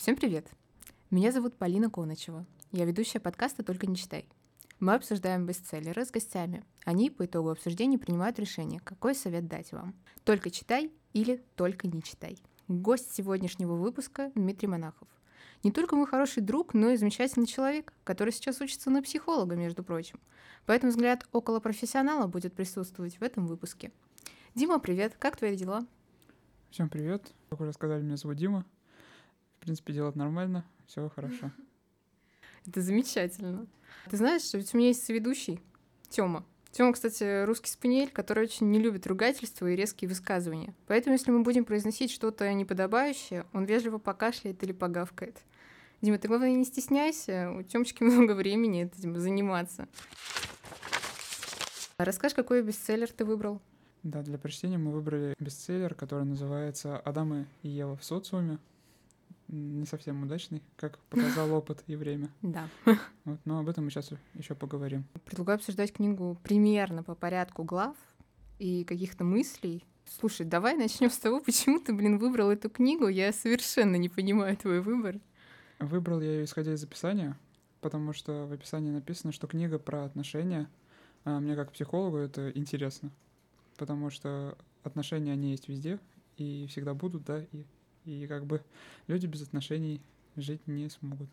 Всем привет! Меня зовут Полина Коночева. Я ведущая подкаста «Только не читай». Мы обсуждаем бестселлеры с гостями. Они по итогу обсуждения принимают решение, какой совет дать вам. Только читай или только не читай. Гость сегодняшнего выпуска Дмитрий Монахов. Не только мой хороший друг, но и замечательный человек, который сейчас учится на психолога, между прочим. Поэтому взгляд около профессионала будет присутствовать в этом выпуске. Дима, привет, как твои дела? Всем привет. Как уже сказали, меня зовут Дима. В принципе, делать нормально, все хорошо. Это замечательно. Ты знаешь, ведь у меня есть соведущий, Тёма. Тёма, кстати, русский спаниель, который очень не любит ругательства и резкие высказывания. Поэтому, если мы будем произносить что-то неподобающее, он вежливо покашляет или погавкает. Дима, ты, главное, не стесняйся, у Тёмочки много времени этим заниматься. Расскажи, какой бестселлер ты выбрал? Да, для прочтения мы выбрали бестселлер, который называется «Адам и Ева в социуме». Не совсем удачный, как показал опыт и время. Да. Вот, но об этом мы сейчас еще поговорим. Предлагаю обсуждать книгу примерно по порядку глав и каких-то мыслей. Слушай, давай начнем с того, почему ты, блин, выбрал эту книгу. Я совершенно не понимаю твой выбор. Выбрал я ее исходя из описания, потому что в описании написано, что книга про отношения. А мне как психологу это интересно потому что отношения, они есть везде и всегда будут, да, и, и как бы люди без отношений жить не смогут.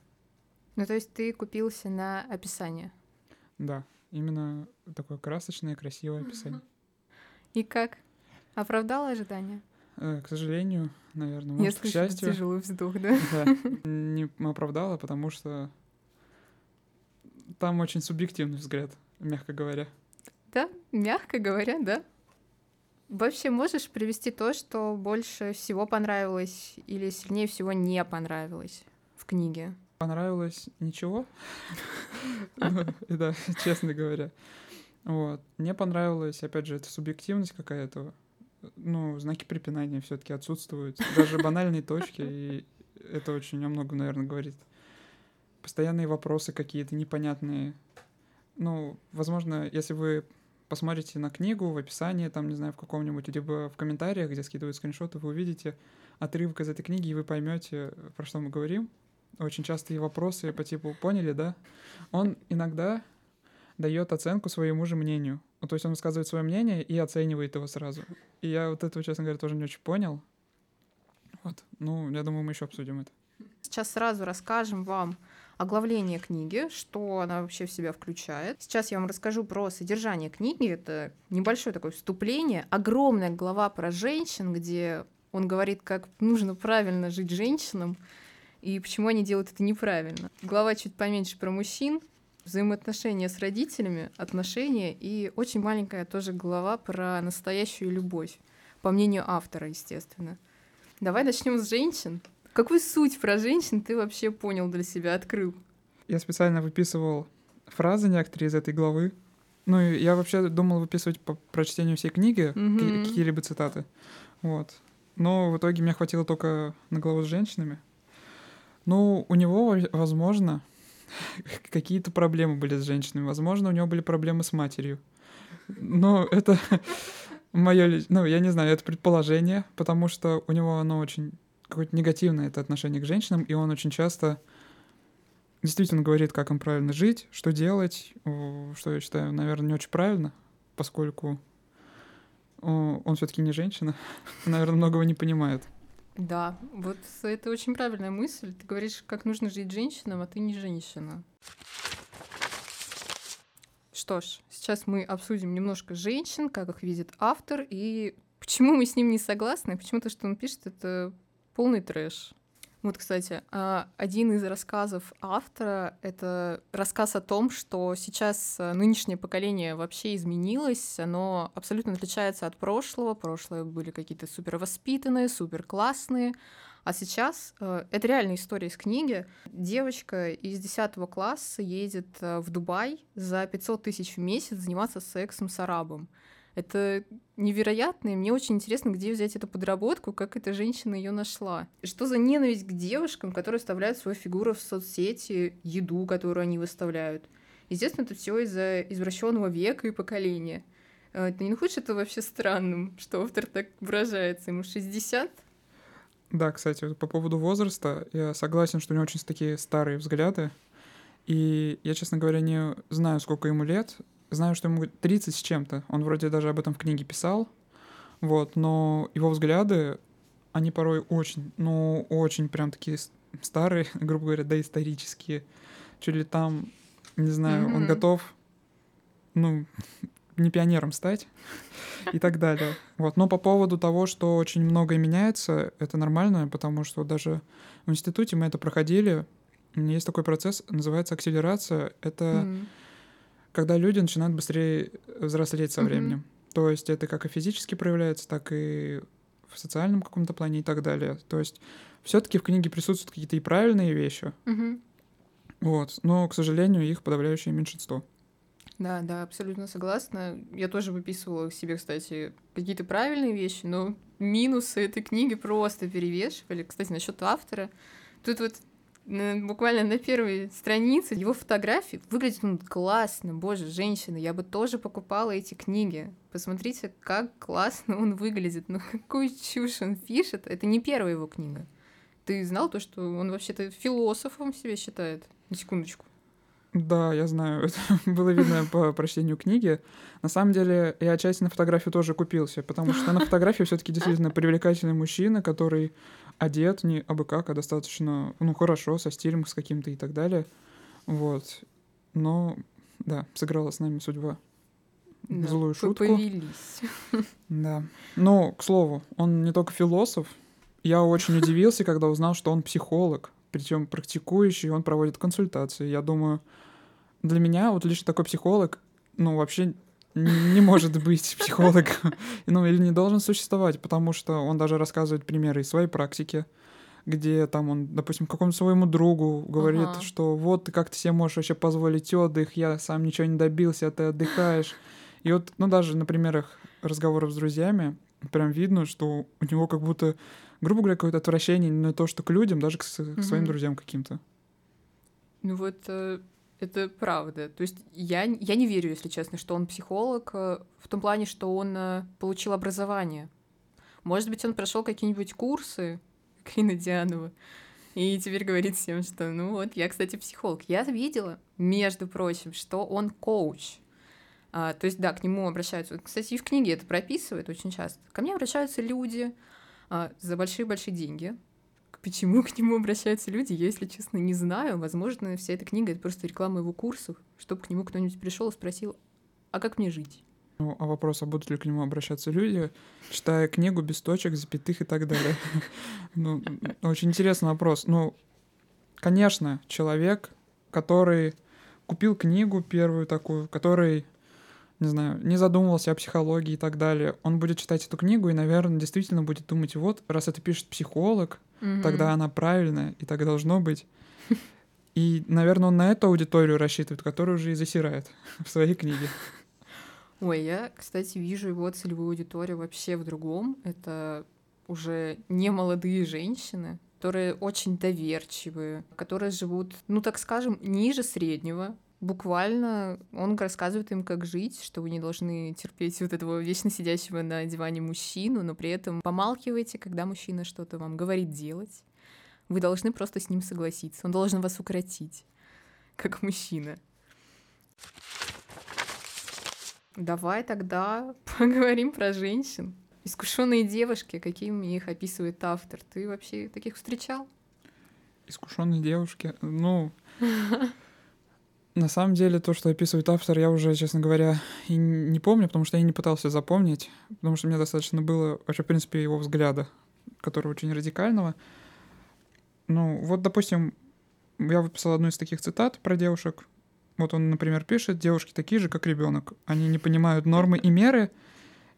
Ну, то есть ты купился на описание? Да, именно такое красочное, красивое описание. И как? Оправдало ожидания? Э, к сожалению, наверное, может, Я слышу, к счастью. тяжелый вздох, да? Да, не оправдало, потому что там очень субъективный взгляд, мягко говоря. Да, мягко говоря, да. Вообще можешь привести то, что больше всего понравилось или сильнее всего не понравилось в книге? Понравилось ничего. Ну, да, честно говоря. Вот. Мне понравилось, опять же, это субъективность какая-то. Ну, знаки препинания все таки отсутствуют. Даже банальные точки, и это очень о многом, наверное, говорит. Постоянные вопросы какие-то непонятные. Ну, возможно, если вы посмотрите на книгу в описании, там, не знаю, в каком-нибудь, либо в комментариях, где скидывают скриншоты, вы увидите отрывок из этой книги, и вы поймете, про что мы говорим. Очень частые вопросы по типу «поняли, да?» Он иногда дает оценку своему же мнению. Ну, то есть он высказывает свое мнение и оценивает его сразу. И я вот этого, честно говоря, тоже не очень понял. Вот. Ну, я думаю, мы еще обсудим это. Сейчас сразу расскажем вам оглавление книги, что она вообще в себя включает. Сейчас я вам расскажу про содержание книги. Это небольшое такое вступление, огромная глава про женщин, где он говорит, как нужно правильно жить женщинам и почему они делают это неправильно. Глава чуть поменьше про мужчин, взаимоотношения с родителями, отношения и очень маленькая тоже глава про настоящую любовь, по мнению автора, естественно. Давай начнем с женщин. Какую суть про женщин ты вообще понял для себя, открыл? Я специально выписывал фразы некоторые из этой главы. Ну, я вообще думал выписывать по прочтению всей книги mm-hmm. какие-либо цитаты. Вот. Но в итоге мне хватило только на главу с женщинами. Ну, у него, возможно, какие-то проблемы были с женщинами. Возможно, у него были проблемы с матерью. Но это мое, ну, я не знаю, это предположение, потому что у него оно очень какое-то негативное это отношение к женщинам, и он очень часто действительно говорит, как им правильно жить, что делать, что я считаю, наверное, не очень правильно, поскольку он все-таки не женщина, наверное, многого не понимает. Да, вот это очень правильная мысль. Ты говоришь, как нужно жить женщинам, а ты не женщина. Что ж, сейчас мы обсудим немножко женщин, как их видит автор, и почему мы с ним не согласны, почему то, что он пишет, это полный трэш. Вот, кстати, а, один из рассказов автора — это рассказ о том, что сейчас э, нынешнее поколение вообще изменилось, оно абсолютно отличается от прошлого. Прошлое были какие-то супер воспитанные, супер классные, а сейчас э, это реальная история из книги. Девочка из 10 класса едет э, в Дубай за 500 тысяч в месяц заниматься сексом с арабом. Это невероятно, и мне очень интересно, где взять эту подработку, как эта женщина ее нашла. Что за ненависть к девушкам, которые вставляют свою фигуру в соцсети, еду, которую они выставляют. Естественно, это все из-за извращенного века и поколения. А, ты не находишь это вообще странным, что автор так выражается? Ему 60? Да, кстати, по поводу возраста, я согласен, что у него очень такие старые взгляды. И я, честно говоря, не знаю, сколько ему лет. Знаю, что ему 30 с чем-то. Он вроде даже об этом в книге писал. Вот, но его взгляды, они порой очень, ну, очень прям такие старые, грубо говоря, доисторические. Чуть ли там, не знаю, mm-hmm. он готов, ну, не пионером стать и так далее. Вот. Но по поводу того, что очень многое меняется, это нормально, потому что даже в институте мы это проходили. Есть такой процесс, называется акселерация. Это mm-hmm. Когда люди начинают быстрее взрослеть со временем. Mm-hmm. То есть это как и физически проявляется, так и в социальном каком-то плане и так далее. То есть все-таки в книге присутствуют какие-то и правильные вещи. Mm-hmm. Вот. Но, к сожалению, их подавляющее меньшинство. Да, да, абсолютно согласна. Я тоже выписывала себе, кстати, какие-то правильные вещи, но минусы этой книги просто перевешивали. Кстати, насчет автора. Тут вот буквально на первой странице его фотографии выглядит он классно. Боже, женщина, я бы тоже покупала эти книги. Посмотрите, как классно он выглядит. Ну, какую чушь он пишет. Это не первая его книга. Ты знал то, что он вообще-то философом себя считает? На секундочку. Да, я знаю, это было видно по прочтению книги. На самом деле, я отчасти на фотографию тоже купился, потому что на фотографии все таки действительно привлекательный мужчина, который одет не абы как, а достаточно, ну, хорошо, со стилем с каким-то и так далее. Вот. Но, да, сыграла с нами судьба. Да, Злую шутку. Повелись. Да. Но, к слову, он не только философ. Я очень удивился, когда узнал, что он психолог причем практикующий, он проводит консультации. Я думаю, для меня вот лишь такой психолог, ну, вообще не может быть психологом, ну, или не должен существовать, потому что он даже рассказывает примеры из своей практики, где там он, допустим, какому-то своему другу говорит, ага. что вот ты как ты себе можешь вообще позволить отдых, я сам ничего не добился, а ты отдыхаешь. И вот, ну, даже на примерах разговоров с друзьями прям видно, что у него как будто грубо говоря, какое-то отвращение не то, что к людям, даже к, к своим друзьям каким-то. Ну вот э, это правда. То есть я, я не верю, если честно, что он психолог э, в том плане, что он э, получил образование. Может быть, он прошел какие-нибудь курсы, как Инна Дианова, и теперь говорит всем, что ну вот, я, кстати, психолог. Я видела, между прочим, что он коуч. А, то есть, да, к нему обращаются. Кстати, и в книге это прописывает очень часто. Ко мне обращаются люди, а, за большие-большие деньги. Почему к нему обращаются люди, я, если честно, не знаю. Возможно, вся эта книга — это просто реклама его курсов, чтобы к нему кто-нибудь пришел и спросил, а как мне жить? Ну, а вопрос, а будут ли к нему обращаться люди, читая книгу без точек, запятых и так далее? Ну, очень интересный вопрос. Ну, конечно, человек, который купил книгу первую такую, который не знаю, не задумывался о психологии и так далее, он будет читать эту книгу и, наверное, действительно будет думать, вот, раз это пишет психолог, mm-hmm. тогда она правильная, и так должно быть. И, наверное, он на эту аудиторию рассчитывает, которую уже и засирает в своей книге. Ой, я, кстати, вижу его целевую аудиторию вообще в другом. Это уже не молодые женщины, которые очень доверчивые, которые живут, ну так скажем, ниже среднего, буквально он рассказывает им, как жить, что вы не должны терпеть вот этого вечно сидящего на диване мужчину, но при этом помалкивайте, когда мужчина что-то вам говорит делать. Вы должны просто с ним согласиться. Он должен вас укротить, как мужчина. Давай тогда поговорим про женщин. Искушенные девушки, какими их описывает автор. Ты вообще таких встречал? Искушенные девушки? Ну, На самом деле, то, что описывает автор, я уже, честно говоря, и не помню, потому что я не пытался запомнить, потому что мне достаточно было вообще, в принципе, его взгляда, который очень радикального. Ну, вот, допустим, я выписал одну из таких цитат про девушек. Вот он, например, пишет, девушки такие же, как ребенок. Они не понимают нормы и меры,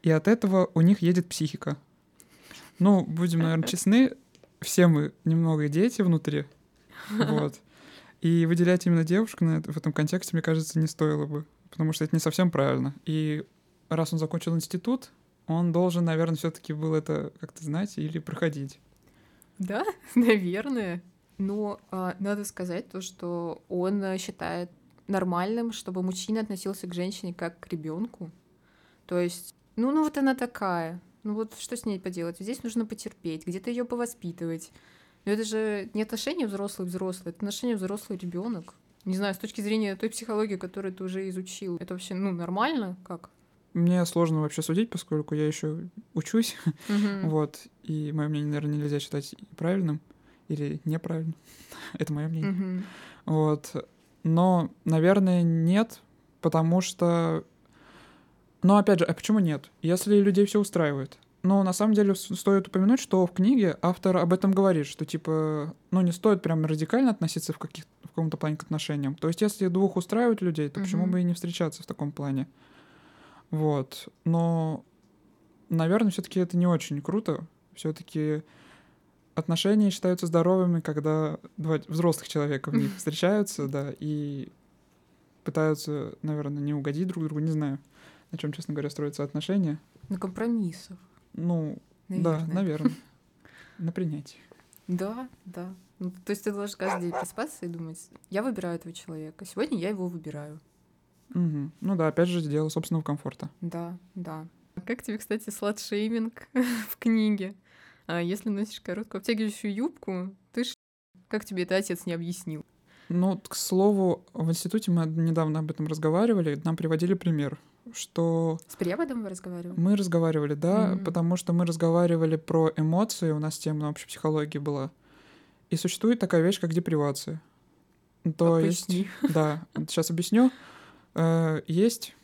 и от этого у них едет психика. Ну, будем, наверное, честны, все мы немного дети внутри. Вот. И выделять именно девушку на это, в этом контексте, мне кажется, не стоило бы, потому что это не совсем правильно. И раз он закончил институт, он должен, наверное, все-таки был это как-то знать или проходить. Да, наверное. Но а, надо сказать то, что он считает нормальным, чтобы мужчина относился к женщине как к ребенку. То есть, ну, ну вот она такая, ну вот что с ней поделать? Здесь нужно потерпеть, где-то ее повоспитывать. Но это же не отношения взрослый-взрослый, это отношения взрослый-ребенок. Не знаю, с точки зрения той психологии, которую ты уже изучил, это вообще, ну, нормально? Как? Мне сложно вообще судить, поскольку я еще учусь, Мгм. вот, и мое мнение, наверное, нельзя считать правильным или неправильным. Это мое мнение. Мгм. Вот. Но, наверное, нет, потому что... Но опять же, а почему нет? Если людей все устраивает. Но на самом деле стоит упомянуть, что в книге автор об этом говорит, что типа, ну не стоит прям радикально относиться в, каких, в каком-то плане к отношениям. То есть если двух устраивает людей, то почему Мгм. бы и не встречаться в таком плане? Вот. Но, наверное, все-таки это не очень круто. Все-таки отношения считаются здоровыми, когда два взрослых человека в них встречаются, да, и пытаются, наверное, не угодить друг другу, не знаю, на чем, честно говоря, строятся отношения. На компромиссах, Ну, да, наверное. наверное. На принятии. Да, да. Ну, то есть ты должен каждый день просыпаться и думать, я выбираю этого человека, сегодня я его выбираю. Мгм. Ну да, опять же, дело собственного комфорта. Да, да. А Как тебе, кстати, сладшейминг в книге? А если носишь короткую обтягивающую юбку, ты ж... Как тебе это отец не объяснил? Ну, к слову, в институте мы недавно об этом разговаривали, нам приводили пример, что С преподом вы разговаривали? мы разговаривали, да, Мгм. потому что мы разговаривали про эмоции, у нас тема на общей психологии была. И существует такая вещь, как депривация. То есть, Поясни. да, сейчас объясню. Э, Есть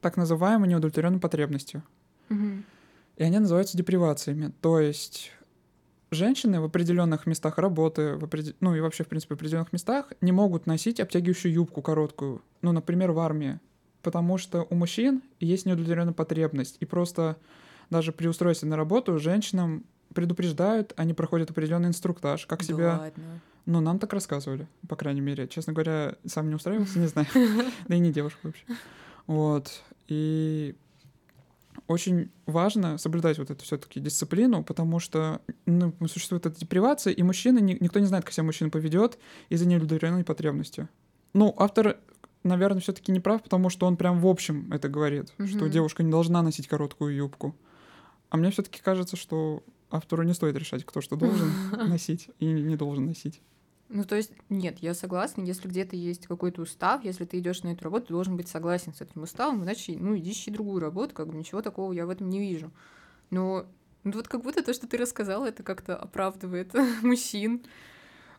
так называемые неудовлетворенные потребности. И они называются депривациями. То есть женщины в определенных местах работы, в опреде- ну и вообще, в принципе, в определенных местах не могут носить обтягивающую юбку короткую. Ну, например, в армии. Потому что у мужчин есть неудовлетворенная потребность. И просто даже при устройстве на работу женщинам предупреждают, они проходят определенный инструктаж, как Да себя... ладно. Ну, нам так рассказывали, по крайней мере. Честно говоря, сам не устраивался, не знаю. Да и не девушка вообще. Вот. И очень важно соблюдать вот эту все-таки дисциплину, потому что ну, существует эта депривация, и мужчины, ни- никто не знает, как себя мужчина поведет из-за неудовлетворенной потребности. Ну, автор, наверное, все-таки не прав, потому что он прям в общем это говорит, что Мгм. девушка не должна носить короткую юбку. А мне все-таки кажется, что автору не стоит решать, кто что должен носить и не должен носить. Ну, то есть, нет, я согласна, если где-то есть какой-то устав, если ты идешь на эту работу, ты должен быть согласен с этим уставом, иначе, ну, иди ищи другую работу, как бы ничего такого я в этом не вижу. Но ну, вот как будто то, что ты рассказала, это как-то оправдывает мужчин.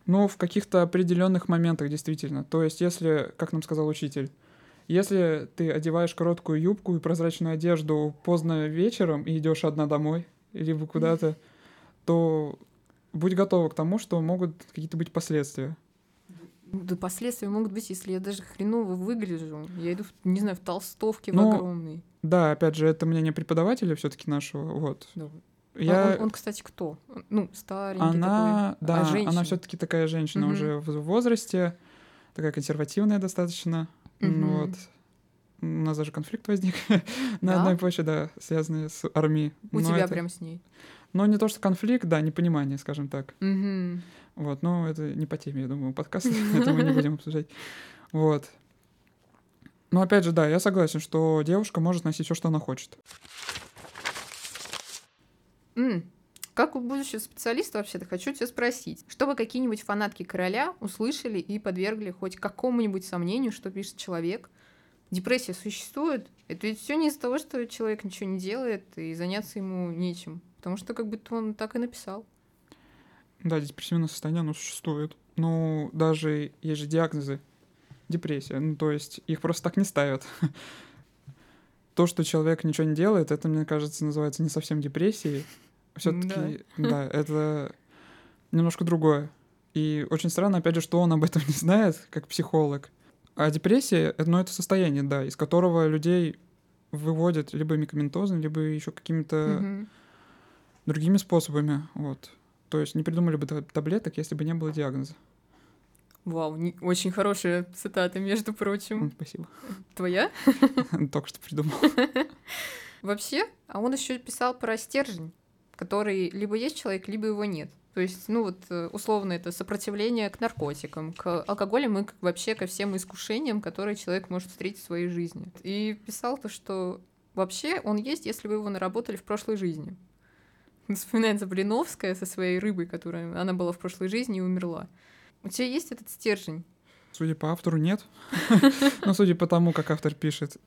Ну, в каких-то определенных моментах действительно. То есть, если, как нам сказал учитель, если ты одеваешь короткую юбку и прозрачную одежду поздно вечером и идешь одна домой, либо куда-то, то будь готова к тому, что могут какие-то быть последствия. Ну, Да последствия могут быть, если я даже хреново выгляжу. Я иду, не знаю, в толстовке Ну, в огромной. Да, опять же, это мнение преподавателя все-таки нашего. Вот. Да. Я... Он, он, кстати, кто? Ну, старенький Она, такой. да, а женщина? она все-таки такая женщина Мгм. уже в возрасте, такая консервативная достаточно. Мгм. Вот. У нас даже конфликт возник на Да? одной почве, да, связанный с армией. У Но тебя это- прям с ней. Ну, не то, что конфликт, да, непонимание, скажем так. Мгм. Вот, но это не по теме, я думаю, подкаста, это мы не будем обсуждать. Вот. Но опять же, да, я согласен, что девушка может носить все, что она хочет. М, Как у будущего специалиста вообще-то хочу тебя спросить, чтобы какие-нибудь фанатки короля услышали и подвергли хоть какому-нибудь сомнению, что пишет человек, депрессия существует? Это ведь все не из-за того, что человек ничего не делает и заняться ему нечем, потому что как будто он так и написал. Да, депрессивное состояние, оно существует. Ну, даже есть же диагнозы депрессия. Ну, то есть их просто так не ставят. То, что человек ничего не делает, это, мне кажется, называется не совсем депрессией. Все-таки, да, это немножко другое. И очень странно, опять же, что он об этом не знает, как психолог. А депрессия, ну, это состояние, да, из которого людей выводят либо медикаментозно, либо еще какими-то Мгм. другими способами. Вот. То есть не придумали бы та- таблеток, если бы не было диагноза. Вау, не- очень хорошая цитата, между прочим. Спасибо. Твоя? Только что придумал. Вообще, а он еще писал про стержень, который либо есть человек, либо его нет. То есть, ну вот, э, условно, это сопротивление к наркотикам, к алкоголю и вообще ко всем искушениям, которые человек может встретить в своей жизни. И писал то, что вообще он есть, если вы его наработали в прошлой жизни. Вспоминается Блиновская со своей рыбой, которая она была в прошлой жизни и умерла. У тебя есть этот стержень? Судя по автору, нет. Но судя по тому, как автор пишет.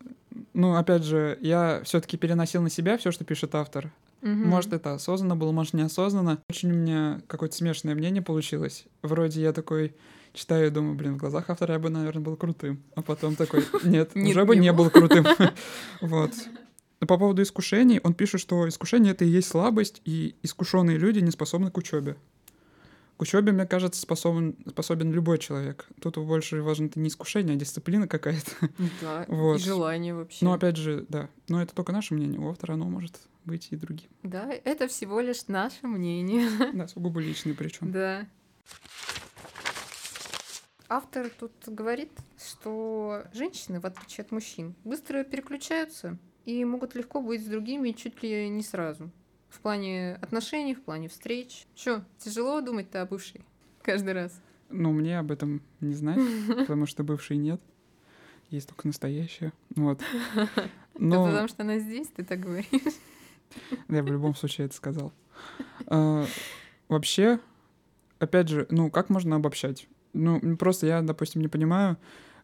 Ну, опять же, я все-таки переносил на себя все, что пишет автор. Может, это осознанно было, может, неосознанно. Очень у меня какое-то смешанное мнение получилось. Вроде я такой читаю и думаю, блин, в глазах автора я бы, наверное, был крутым. А потом такой, нет, уже бы не был крутым. Вот. По поводу искушений, он пишет, что искушение — это и есть слабость, и искушенные люди не способны к учебе. К учебе, мне кажется, способен, способен любой человек. Тут больше важно это не искушение, а дисциплина какая-то. Да, вот. и желание вообще. Но опять же, да. Но это только наше мнение. У автора оно может быть и другим. Да, это всего лишь наше мнение. Да, сугубо личный причем. Да. Автор тут говорит, что женщины, в отличие от мужчин, быстро переключаются и могут легко быть с другими чуть ли не сразу. В плане отношений, в плане встреч. Что, тяжело думать-то о бывшей каждый раз? Ну, мне об этом не знать, потому что бывшей нет. Есть только настоящая. Вот. Но... Да потому что она здесь, ты так говоришь. Я в любом случае это сказал. А, вообще, опять же, ну, как можно обобщать? Ну, просто я, допустим, не понимаю,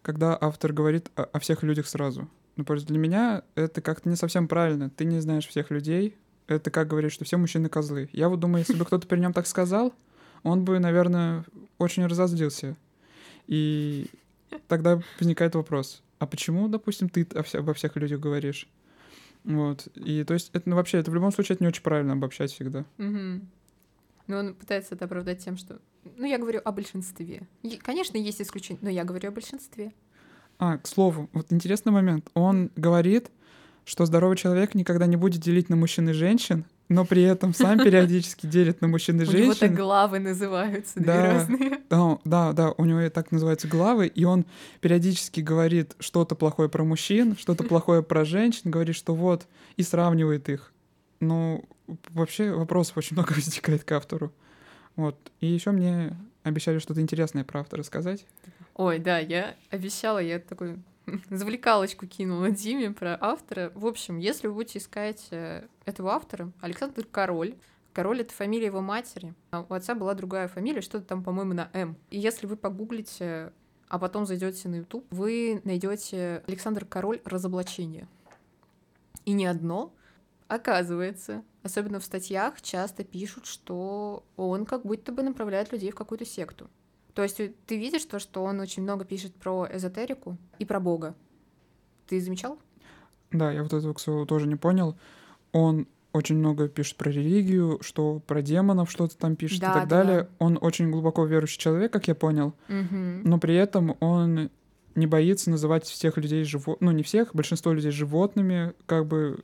когда автор говорит о, всех людях сразу. Ну, просто для меня это как-то не совсем правильно. Ты не знаешь всех людей, это как говорить, что все мужчины козлы. Я вот думаю, если бы кто-то при нем так сказал, он бы, наверное, очень разозлился. И тогда возникает вопрос, а почему, допустим, ты обо всех людях говоришь? Вот. И то есть это ну, вообще, это в любом случае это не очень правильно обобщать всегда. Угу. Но он пытается это оправдать тем, что... Ну, я говорю о большинстве. И, конечно, есть исключения, но я говорю о большинстве. А, к слову, вот интересный момент. Он говорит, что здоровый человек никогда не будет делить на мужчин и женщин, но при этом сам периодически делит на мужчин и женщин. У него так главы называются, да, разные. Да, да, да, у него так называются главы, и он периодически говорит что-то плохое про мужчин, что-то плохое про женщин, говорит, что вот, и сравнивает их. Ну, вообще вопросов очень много возникает к автору. Вот. И еще мне обещали что-то интересное про автора сказать. Ой, да, я обещала, я такой завлекалочку кинула Диме про автора. В общем, если вы будете искать э, этого автора, Александр Король, Король — это фамилия его матери. А у отца была другая фамилия, что-то там, по-моему, на М. И если вы погуглите, а потом зайдете на YouTube, вы найдете Александр Король разоблачение. И не одно. Оказывается, особенно в статьях часто пишут, что он как будто бы направляет людей в какую-то секту. То есть ты видишь то, что он очень много пишет про эзотерику и про Бога. Ты замечал? Да, я вот этого, кстати, тоже не понял. Он очень много пишет про религию, что про демонов что-то там пишет да, и так да. далее. Он очень глубоко верующий человек, как я понял, угу. но при этом он не боится называть всех людей животными, ну не всех, большинство людей животными, как бы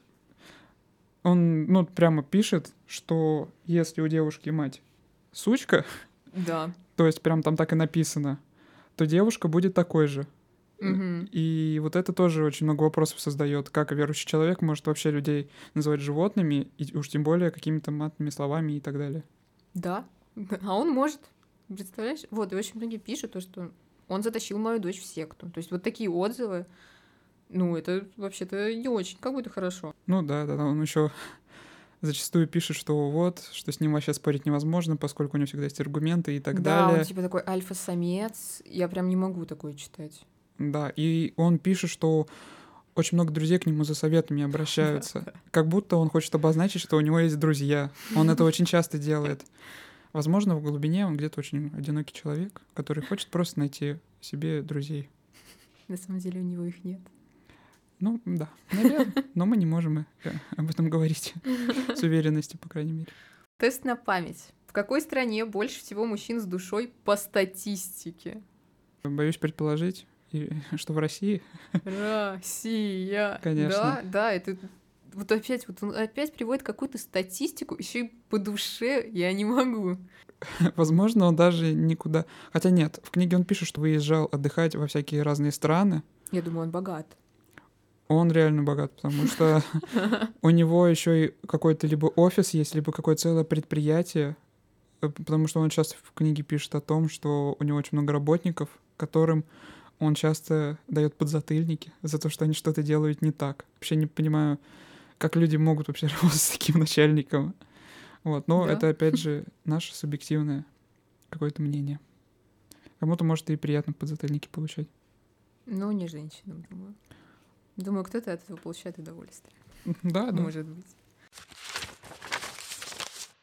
он, ну, прямо пишет, что если у девушки мать сучка, да то есть прям там так и написано, то девушка будет такой же. Угу. И вот это тоже очень много вопросов создает, как верующий человек может вообще людей называть животными, и уж тем более какими-то матными словами и так далее. Да, а он может. Представляешь? Вот, и очень многие пишут то, что он затащил мою дочь в секту. То есть вот такие отзывы, ну, это вообще-то не очень как будто хорошо. Ну да, да, он еще зачастую пишет, что вот, что с ним вообще спорить невозможно, поскольку у него всегда есть аргументы и так да, далее. Да, он типа такой альфа-самец, я прям не могу такое читать. Да, и он пишет, что очень много друзей к нему за советами обращаются. Как будто он хочет обозначить, что у него есть друзья. Он это очень часто делает. Возможно, в глубине он где-то очень одинокий человек, который хочет просто найти себе друзей. На самом деле у него их нет. Ну, да, наверное. Но мы не можем э, об этом говорить с уверенностью, по крайней мере. Тест на память. В какой стране больше всего мужчин с душой по статистике? Боюсь предположить, что в России. Россия. Конечно. Да, да, это вот опять, вот он опять приводит какую-то статистику, еще и по душе я не могу. Возможно, он даже никуда... Хотя нет, в книге он пишет, что выезжал отдыхать во всякие разные страны. Я думаю, он богат. Он реально богат, потому что у него еще и какой-то либо офис есть, либо какое-то целое предприятие, э, потому что он сейчас в книге пишет о том, что у него очень много работников, которым он часто дает подзатыльники за то, что они что-то делают не так. Вообще не понимаю, как люди могут вообще работать с таким начальником. Вот, но Да. это опять же наше субъективное какое-то мнение. Кому-то может и приятно подзатыльники получать. Но не женщинам, думаю. Думаю, кто-то от этого получает удовольствие. Да, да. Может быть.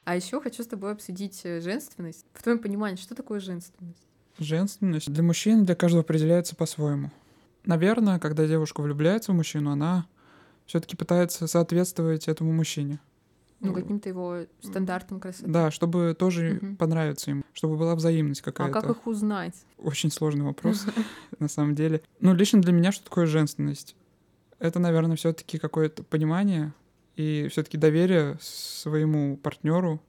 А еще хочу с тобой обсудить э, женственность. В твоем понимании, что такое женственность? Женственность для мужчин для каждого определяется по-своему. Наверное, когда девушка влюбляется в мужчину, она все-таки пытается соответствовать этому мужчине. Ну, каким-то его стандартам красоты. Да, чтобы тоже Мгм. понравиться им, чтобы была взаимность А какая-то. как их узнать? Очень сложный вопрос, на самом деле. Ну, лично для меня, что такое женственность? Это, наверное, все-таки какое-то понимание и все-таки доверие своему партнеру.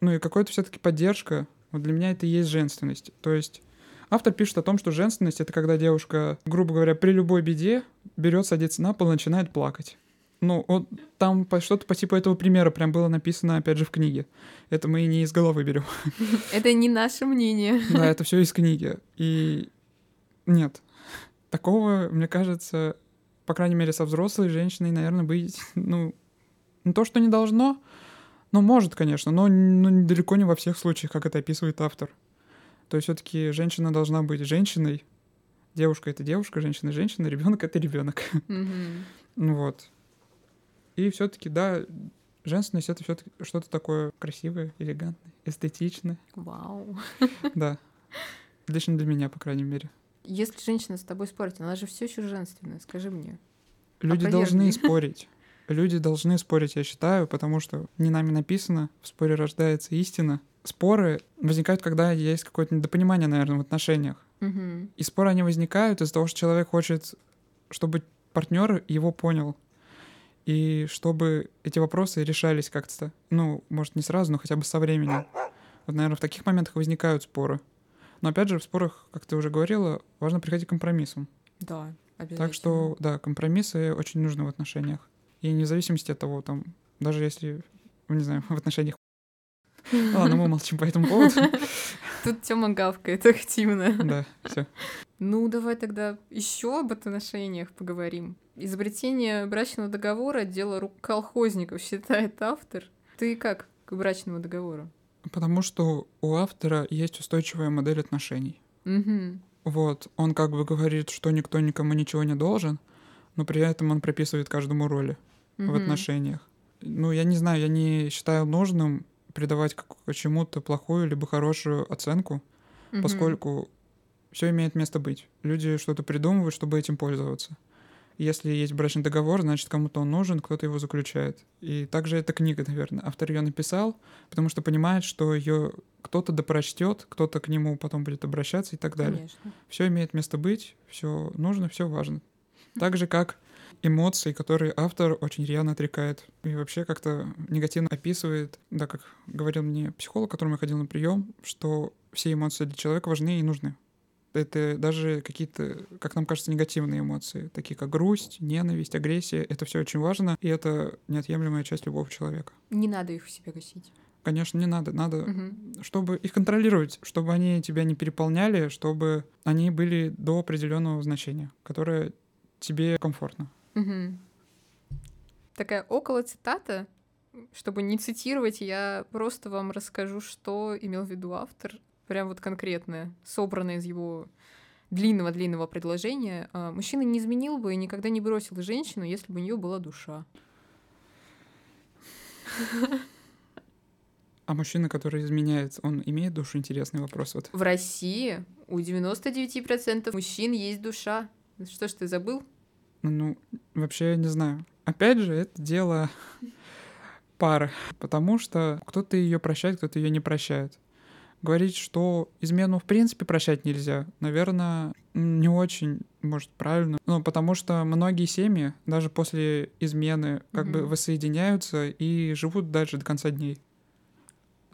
Ну и какая-то все-таки поддержка. Вот для меня это и есть женственность. То есть автор пишет о том, что женственность это когда девушка, грубо говоря, при любой беде берет, садится на пол и начинает плакать. Ну, вот там что-то по типу этого примера прям было написано, опять же, в книге. Это мы не из головы берем. Это не наше мнение. Да, это все из книги. И нет, такого, мне кажется, по крайней мере, со взрослой женщиной, наверное, быть, ну, не то, что не должно, но может, конечно, но, но далеко не во всех случаях, как это описывает автор. То есть все-таки женщина должна быть женщиной, девушка это девушка, женщина женщина, ребенок это ребенок. Мгм. Ну вот. И все-таки, да, женственность это все-таки что-то такое красивое, элегантное, эстетичное. Вау. Да. Лично для меня, по крайней мере. Если женщина с тобой спорит, она же все еще женственная, скажи мне. Люди Опровергни. должны спорить. Люди должны спорить, я считаю, потому что не нами написано, в споре рождается истина. Споры возникают, когда есть какое-то недопонимание, наверное, в отношениях. Мгм. И споры, они возникают из-за того, что человек хочет, чтобы партнер его понял. И чтобы эти вопросы решались как-то. Ну, может, не сразу, но хотя бы со временем. Вот, наверное, в таких моментах возникают споры. Но опять же, в спорах, как ты уже говорила, важно приходить к компромиссам. Да, обязательно. Так что, да, компромиссы очень нужны в отношениях. И вне зависимости от того, там, даже если, ну, не знаю, в отношениях... Ладно, мы молчим по этому поводу. Тут Тёма гавкает активно. Да, все. Ну, давай тогда еще об отношениях поговорим. Изобретение брачного договора — дело рук колхозников, считает автор. Ты как к брачному договору? Потому что у автора есть устойчивая модель отношений. Мгм. Вот, он как бы говорит, что никто никому ничего не должен, но при этом он прописывает каждому роли в Мгм. отношениях. Ну, я не знаю, я не считаю нужным придавать чему-то плохую либо хорошую оценку, Мгм. поскольку все имеет место быть. Люди что-то придумывают, чтобы этим пользоваться. Если есть брачный договор, значит, кому-то он нужен, кто-то его заключает. И также эта книга, наверное. Автор ее написал, потому что понимает, что ее кто-то допрочтет, кто-то к нему потом будет обращаться и так далее. Конечно. Все имеет место быть, все нужно, все важно. Так же, как эмоции, которые автор очень рьяно отрекает. И вообще как-то негативно описывает, да, как говорил мне психолог, к которому я ходил на прием, что все эмоции для человека важны и нужны. Это даже какие-то, как нам кажется, негативные эмоции, такие как грусть, ненависть, агрессия. Это все очень важно, и это неотъемлемая часть любого человека. Не надо их в себе гасить. Конечно, не надо. Надо Мгм. чтобы их контролировать, чтобы они тебя не переполняли, чтобы они были до определенного значения, которое тебе комфортно. Мгм. Такая около цитата. Чтобы не цитировать, я просто вам расскажу, что имел в виду автор. Прям вот конкретное, собранное из его длинного-длинного предложения. А, Мужчина не изменил бы и никогда не бросил женщину, если бы у нее была душа. А мужчина, который изменяет, он имеет душу? Интересный вопрос. Вот. В России у 99% мужчин есть душа. Что ж ты забыл? Ну, вообще, я не знаю. Опять же, это дело пары, потому что кто-то ее прощает, кто-то ее не прощает. Говорить, что измену в принципе прощать нельзя, наверное, не очень, может, правильно. Ну, потому что многие семьи даже после измены как бы Мгм. воссоединяются и живут дальше до конца дней.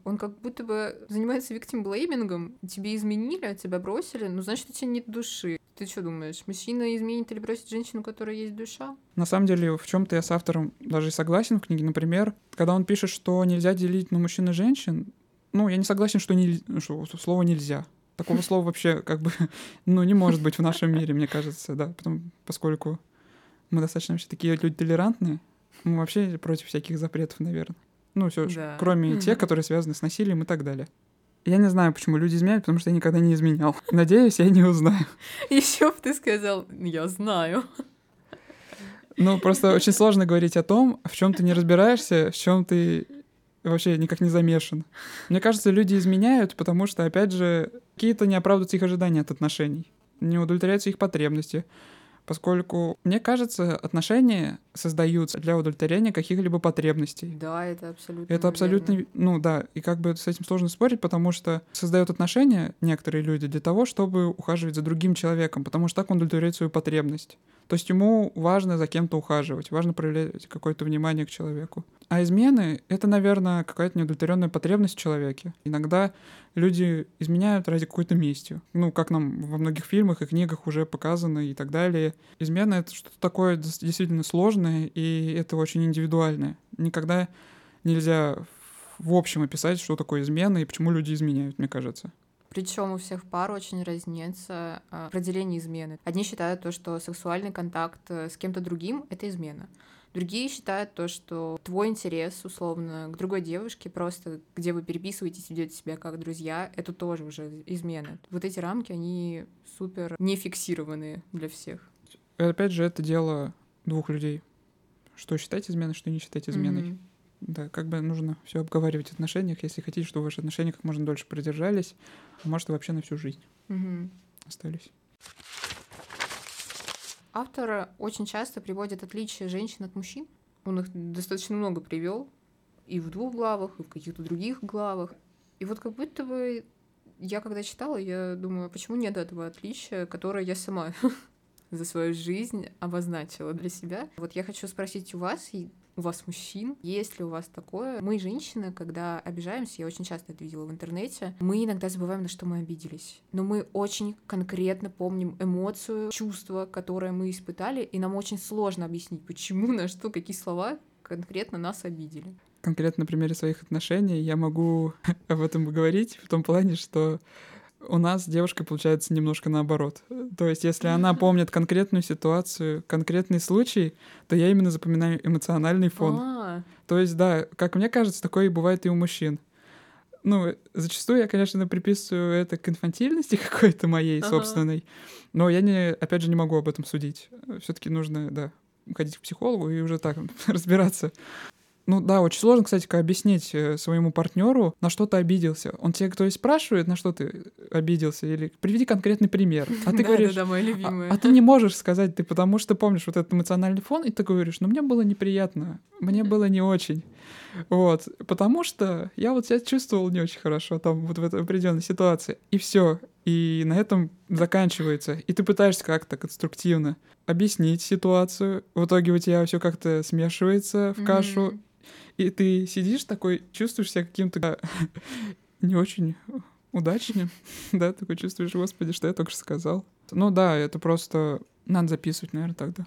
Он как будто бы занимается виктим-блеймингом. Тебе изменили, а тебя бросили, ну, значит, у тебя нет души. Ты что думаешь, мужчина изменит или бросит женщину, у которой есть душа? На самом деле, в чем-то я с автором даже и согласен в книге. Например, когда он пишет, что нельзя делить на мужчин и женщин, ну, я не согласен, что, не, что слово нельзя. Такого слова вообще как бы, ну, не может быть в нашем мире, мне кажется, да, потому, поскольку мы достаточно вообще такие люди толерантные, мы вообще против всяких запретов, наверное. Ну, все, Да. кроме тех, которые связаны с насилием и так далее. Я не знаю, почему люди изменяют, потому что я никогда не изменял. Надеюсь, я не узнаю. Еще бы ты сказал, я знаю. Ну, просто очень сложно говорить о том, в чем ты не разбираешься, в чем ты вообще никак не замешан. Мне кажется, люди изменяют, потому что, опять же, какие-то не оправдываются их ожидания от отношений, не удовлетворяются их потребности, поскольку, мне кажется, отношения создаются для удовлетворения каких-либо потребностей. Да, это абсолютно. Это абсолютно, верно. ну да, и как бы с этим сложно спорить, потому что создают отношения некоторые люди для того, чтобы ухаживать за другим человеком, потому что так он удовлетворяет свою потребность. То есть ему важно за кем-то ухаживать, важно проявлять какое-то внимание к человеку. А измены — это, наверное, какая-то неудовлетворенная потребность в человеке. Иногда люди изменяют ради какой-то мести. Ну, как нам во многих фильмах и книгах уже показано и так далее. Измена — это что-то такое действительно сложное, и это очень индивидуальное. Никогда нельзя в общем описать, что такое измена и почему люди изменяют, мне кажется. Причем у всех пар очень разнится а, определение измены. Одни считают то, что сексуальный контакт э, с кем-то другим — это измена. Другие считают то, что твой интерес, условно, к другой девушке, просто где вы переписываетесь, ведете себя как друзья, это тоже уже измена. Вот эти рамки, они супер не фиксированные для всех. И опять же, это дело двух людей. Что считать изменой, что не считать изменой. Мгм. Да, как бы нужно все обговаривать в отношениях, если хотите, чтобы ваши отношения как можно дольше продержались, а может вообще на всю жизнь Мгм. остались. Автор очень часто приводит отличия женщин от мужчин. Он их достаточно много привел и в двух главах, и в каких-то других главах. И вот как будто бы я когда читала, я думаю, почему нет этого отличия, которое я сама за свою жизнь обозначила для себя. Вот я хочу спросить у вас, и у вас мужчин, есть ли у вас такое? Мы, женщины, когда обижаемся, я очень часто это видела в интернете, мы иногда забываем, на что мы обиделись. Но мы очень конкретно помним эмоцию, чувство, которое мы испытали, и нам очень сложно объяснить, почему, на что, какие слова конкретно нас обидели. Конкретно на примере своих отношений я могу об этом говорить в том плане, что у нас с девушкой получается немножко наоборот. То есть, если она помнит конкретную ситуацию, конкретный случай, то я именно запоминаю эмоциональный фон. А, То есть, да, как мне кажется, такое и бывает и у мужчин. Ну, зачастую я, конечно, приписываю это к инфантильности какой-то моей Ага. собственной, но я, не, опять же, не могу об этом судить. все таки нужно, да, ходить к психологу и уже так разбираться. Ну да, очень сложно, кстати, объяснить э, своему партнеру, на что ты обиделся. Он тебе, кто есть, спрашивает, на что ты обиделся, или приведи конкретный пример. А ты говоришь, да, да, моя а, а ты не можешь сказать, ты потому что помнишь вот этот эмоциональный фон, и ты говоришь, ну мне было неприятно, мне было не очень. Вот, потому что я вот себя чувствовал не очень хорошо там вот в этой определенной ситуации. И все. И на этом заканчивается. И ты пытаешься как-то конструктивно объяснить ситуацию. В итоге у тебя все как-то смешивается в кашу. Мгм. И ты сидишь такой, чувствуешь себя каким-то не очень удачным, да, такой чувствуешь, господи, что я только что сказал. Ну да, это просто надо записывать, наверное, тогда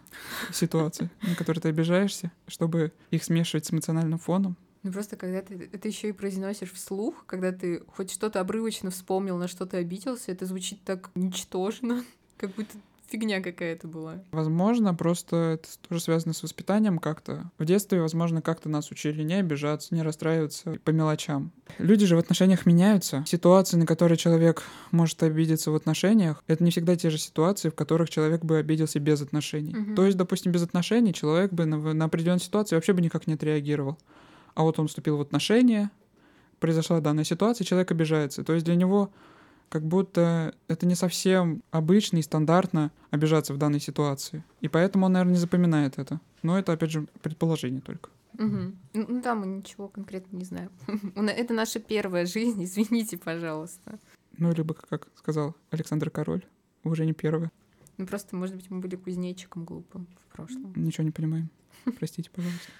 ситуации, на которые ты обижаешься, чтобы их смешивать с эмоциональным фоном. Ну просто когда ты это еще и произносишь вслух, когда ты хоть что-то обрывочно вспомнил, на что ты обиделся, это звучит так ничтожно, как будто фигня какая-то была. Возможно, просто это тоже связано с воспитанием как-то. В детстве, возможно, как-то нас учили не обижаться, не расстраиваться по мелочам. Люди же в отношениях меняются. Ситуации, на которые человек может обидеться в отношениях, это не всегда те же ситуации, в которых человек бы обиделся без отношений. Мгм. То есть, допустим, без отношений человек бы на, на определенную ситуацию вообще бы никак не отреагировал. А вот он вступил в отношения, произошла данная ситуация, человек обижается. То есть для него как будто это не совсем обычно и стандартно обижаться в данной ситуации. И поэтому он, наверное, не запоминает это. Но это, опять же, предположение только. Мгм. Ну да, мы ничего конкретно не знаем. Это наша первая жизнь, извините, пожалуйста. Ну, либо, как сказал Александр Король, уже не первое. Ну просто, может быть, мы были кузнечиком глупым в прошлом. Ничего не понимаем. Простите, пожалуйста.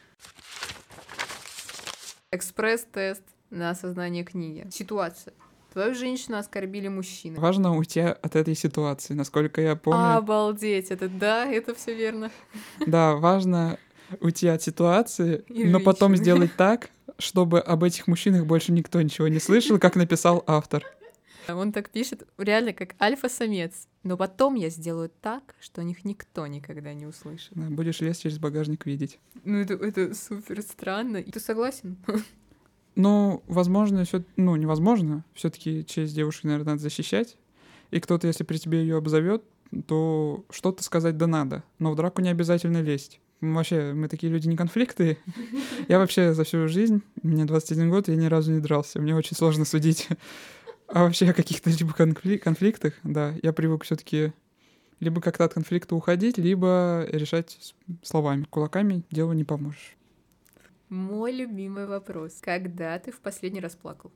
Экспресс-тест на осознание книги. Ситуация. Твою женщину оскорбили мужчины. Важно уйти от этой ситуации. Насколько я помню, Обалдеть, это да, это все верно. да, важно уйти от ситуации, И но потом женщины. сделать так, чтобы об этих мужчинах больше никто ничего не слышал, как написал автор. Он так пишет, реально как альфа-самец. Но потом я сделаю так, что о них никто никогда не услышит. Будешь лезть через багажник видеть. Ну, это, это супер странно. Ты согласен? Ну, возможно, все, ну, невозможно. Все-таки честь девушки, наверное, надо защищать. И кто-то, если при тебе ее обзовет, то что-то сказать да надо. Но в драку не обязательно лезть. Вообще, мы такие люди не конфликты. Я вообще за всю жизнь, мне 21 год, я ни разу не дрался. Мне очень сложно судить. А вообще о каких-то либо конфликтах, да, я привык все таки либо как-то от конфликта уходить, либо решать словами. Кулаками делу не поможешь. Мой любимый вопрос. Когда ты в последний раз плакал?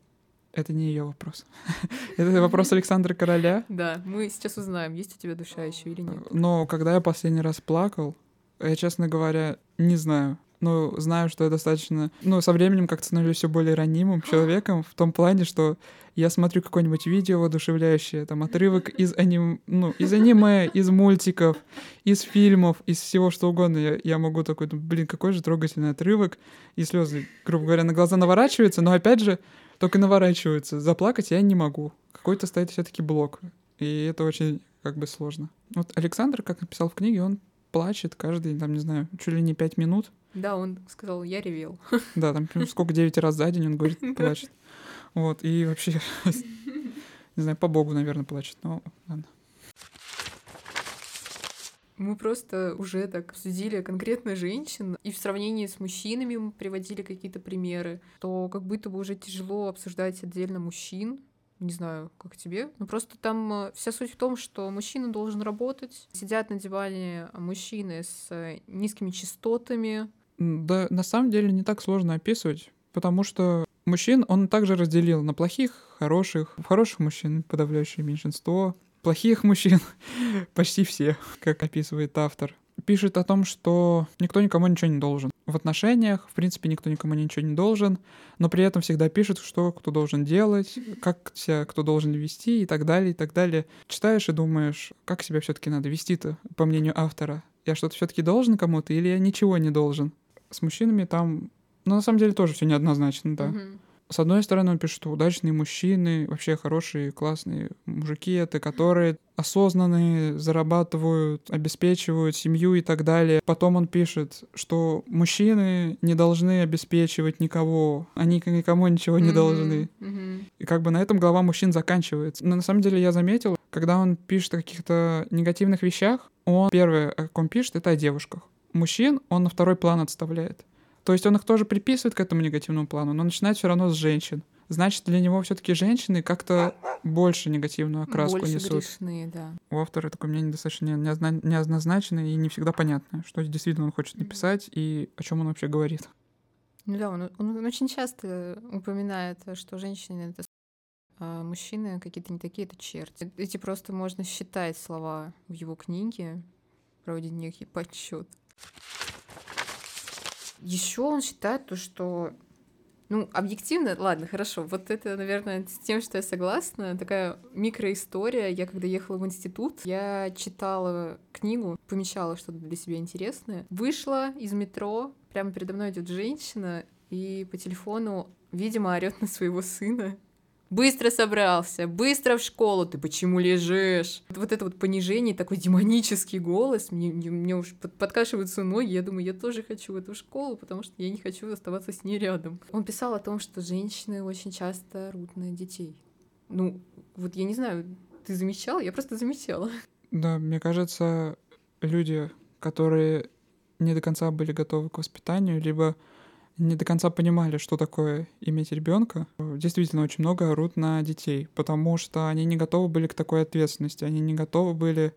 Это не ее вопрос. Это вопрос Александра Короля. Да, мы сейчас узнаем, есть у тебя душа еще или нет. Но когда я последний раз плакал, я, честно говоря, не знаю. Ну, знаю, что я достаточно... Ну, со временем как-то становлюсь все более ранимым человеком в том плане, что я смотрю какое-нибудь видео воодушевляющее, там, отрывок из, аним... ну, из аниме, из мультиков, из фильмов, из всего что угодно. Я, я могу такой, ну, блин, какой же трогательный отрывок, и слезы, грубо говоря, на глаза наворачиваются, но опять же, только наворачиваются. Заплакать я не могу. Какой-то стоит все-таки блок. И это очень как бы сложно. Вот Александр, как написал в книге, он плачет каждый, там, не знаю, чуть ли не пять минут. Да, он сказал, я ревел. Да, там сколько, девять раз за день он говорит, плачет. Вот, и вообще, не знаю, по богу, наверное, плачет, но ладно. Мы просто уже так обсудили конкретно женщин, и в сравнении с мужчинами мы приводили какие-то примеры, то как будто бы уже тяжело обсуждать отдельно мужчин, не знаю, как тебе. Ну, просто там э, вся суть в том, что мужчина должен работать. Сидят на диване мужчины с э, низкими частотами. Да, на самом деле не так сложно описывать, потому что мужчин он также разделил на плохих, хороших. Хороших мужчин подавляющее меньшинство, плохих мужчин почти все, как описывает автор пишет о том, что никто никому ничего не должен. В отношениях, в принципе, никто никому ничего не должен, но при этом всегда пишет, что кто должен делать, как себя кто должен вести и так далее, и так далее. Читаешь и думаешь, как себя все таки надо вести-то, по мнению автора. Я что-то все таки должен кому-то или я ничего не должен? С мужчинами там, ну, на самом деле, тоже все неоднозначно, да. Mm-hmm. С одной стороны, он пишет, что удачные мужчины, вообще хорошие, классные мужики это, которые осознанные, зарабатывают, обеспечивают семью и так далее. Потом он пишет, что мужчины не должны обеспечивать никого, они никому ничего не mm-hmm. должны. Mm-hmm. И как бы на этом глава мужчин заканчивается. Но на самом деле я заметил, когда он пишет о каких-то негативных вещах, он первое, о ком пишет, это о девушках. Мужчин он на второй план отставляет. То есть он их тоже приписывает к этому негативному плану, но начинает все равно с женщин. Значит, для него все-таки женщины как-то больше негативную окраску больше несут. Грешные, да. У автора такое мнение достаточно неоднозначное и не всегда понятно, что действительно он хочет написать и о чем он вообще говорит. Ну да, он, он очень часто упоминает, что женщины это а мужчины какие-то не такие, это черти. Эти просто можно считать слова в его книге, проводить некий подсчет. Еще он считает то, что ну, объективно, ладно, хорошо. Вот это, наверное, с тем, что я согласна. Такая микроистория. Я когда ехала в институт, я читала книгу, помечала что-то для себя интересное. Вышла из метро, прямо передо мной идет женщина, и по телефону, видимо, орет на своего сына. Быстро собрался, быстро в школу, ты почему лежишь? Вот это вот понижение, такой демонический голос, мне, мне, мне уж под, подкашиваются ноги, я думаю, я тоже хочу в эту школу, потому что я не хочу оставаться с ней рядом. Он писал о том, что женщины очень часто рут на детей. Ну, вот я не знаю, ты замечала? Я просто замечала. Да, мне кажется, люди, которые не до конца были готовы к воспитанию, либо не до конца понимали, что такое иметь ребенка, действительно очень много орут на детей, потому что они не готовы были к такой ответственности, они не готовы были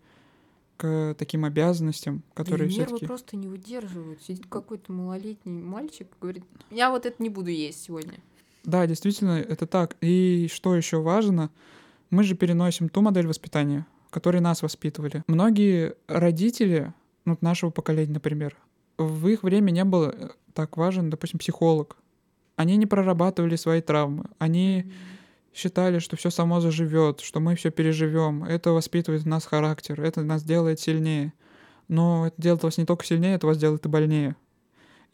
к таким обязанностям, которые все таки просто не выдерживают. Сидит какой-то малолетний мальчик и говорит, я вот это не буду есть сегодня. Да, действительно, это так. И что еще важно, мы же переносим ту модель воспитания, которой нас воспитывали. Многие родители, ну, нашего поколения, например, в их время не было э, так важен, допустим, психолог. Они не прорабатывали свои травмы. Они mm-hmm. считали, что все само заживет, что мы все переживем. Это воспитывает в нас характер, это нас делает сильнее. Но это делает вас не только сильнее, это вас делает и больнее.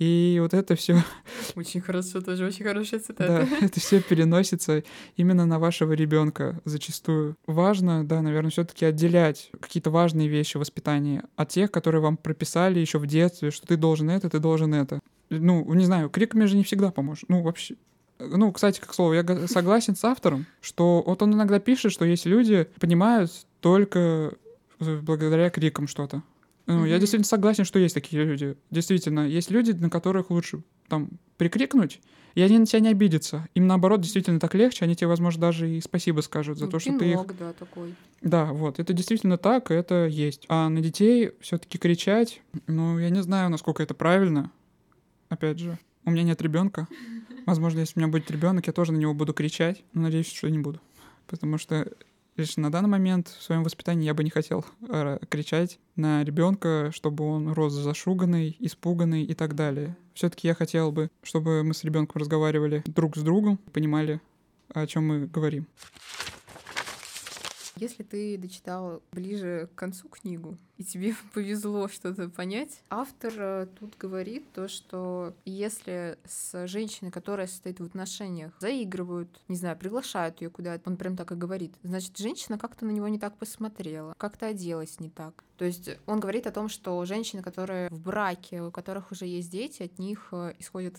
И вот это все Очень хорошо, тоже очень хорошая цитата. Да, это все переносится именно на вашего ребенка зачастую. Важно, да, наверное, все-таки отделять какие-то важные вещи в воспитании от тех, которые вам прописали еще в детстве, что ты должен это, ты должен это. Ну, не знаю, криками же не всегда поможет. Ну, вообще, ну, кстати, как слово, я согласен с автором, что вот он иногда пишет, что есть люди понимают только э, благодаря крикам что-то. Ну, я Мгм. действительно согласен, что есть такие люди. Действительно, есть люди, на которых лучше там прикрикнуть, и они на тебя не обидятся. Им наоборот действительно так легче, они тебе, возможно, даже и спасибо скажут за Ну, то, что ты их да, такой. да, вот, это действительно так, это есть. А на детей все-таки кричать, ну, я не знаю, насколько это правильно. Опять же, у меня нет ребенка. Возможно, если у меня будет ребенок, я тоже на него буду кричать, но надеюсь, что не буду. Потому что лишь на данный момент в своем воспитании я бы не хотел э, кричать на ребенка, чтобы он рос зашуганный, испуганный и так далее. Все-таки я хотел бы, чтобы мы с ребенком разговаривали друг с другом, понимали, о чем мы говорим. Если ты дочитал ближе к концу книгу, и тебе повезло что-то понять, автор э, тут говорит то, что если с женщиной, которая состоит в отношениях, заигрывают, не знаю, приглашают ее куда-то, он прям так и говорит, значит, женщина как-то на него не так посмотрела, как-то оделась не так. То есть он говорит о том, что женщины, которые в браке, у которых уже есть дети, от них э, исходит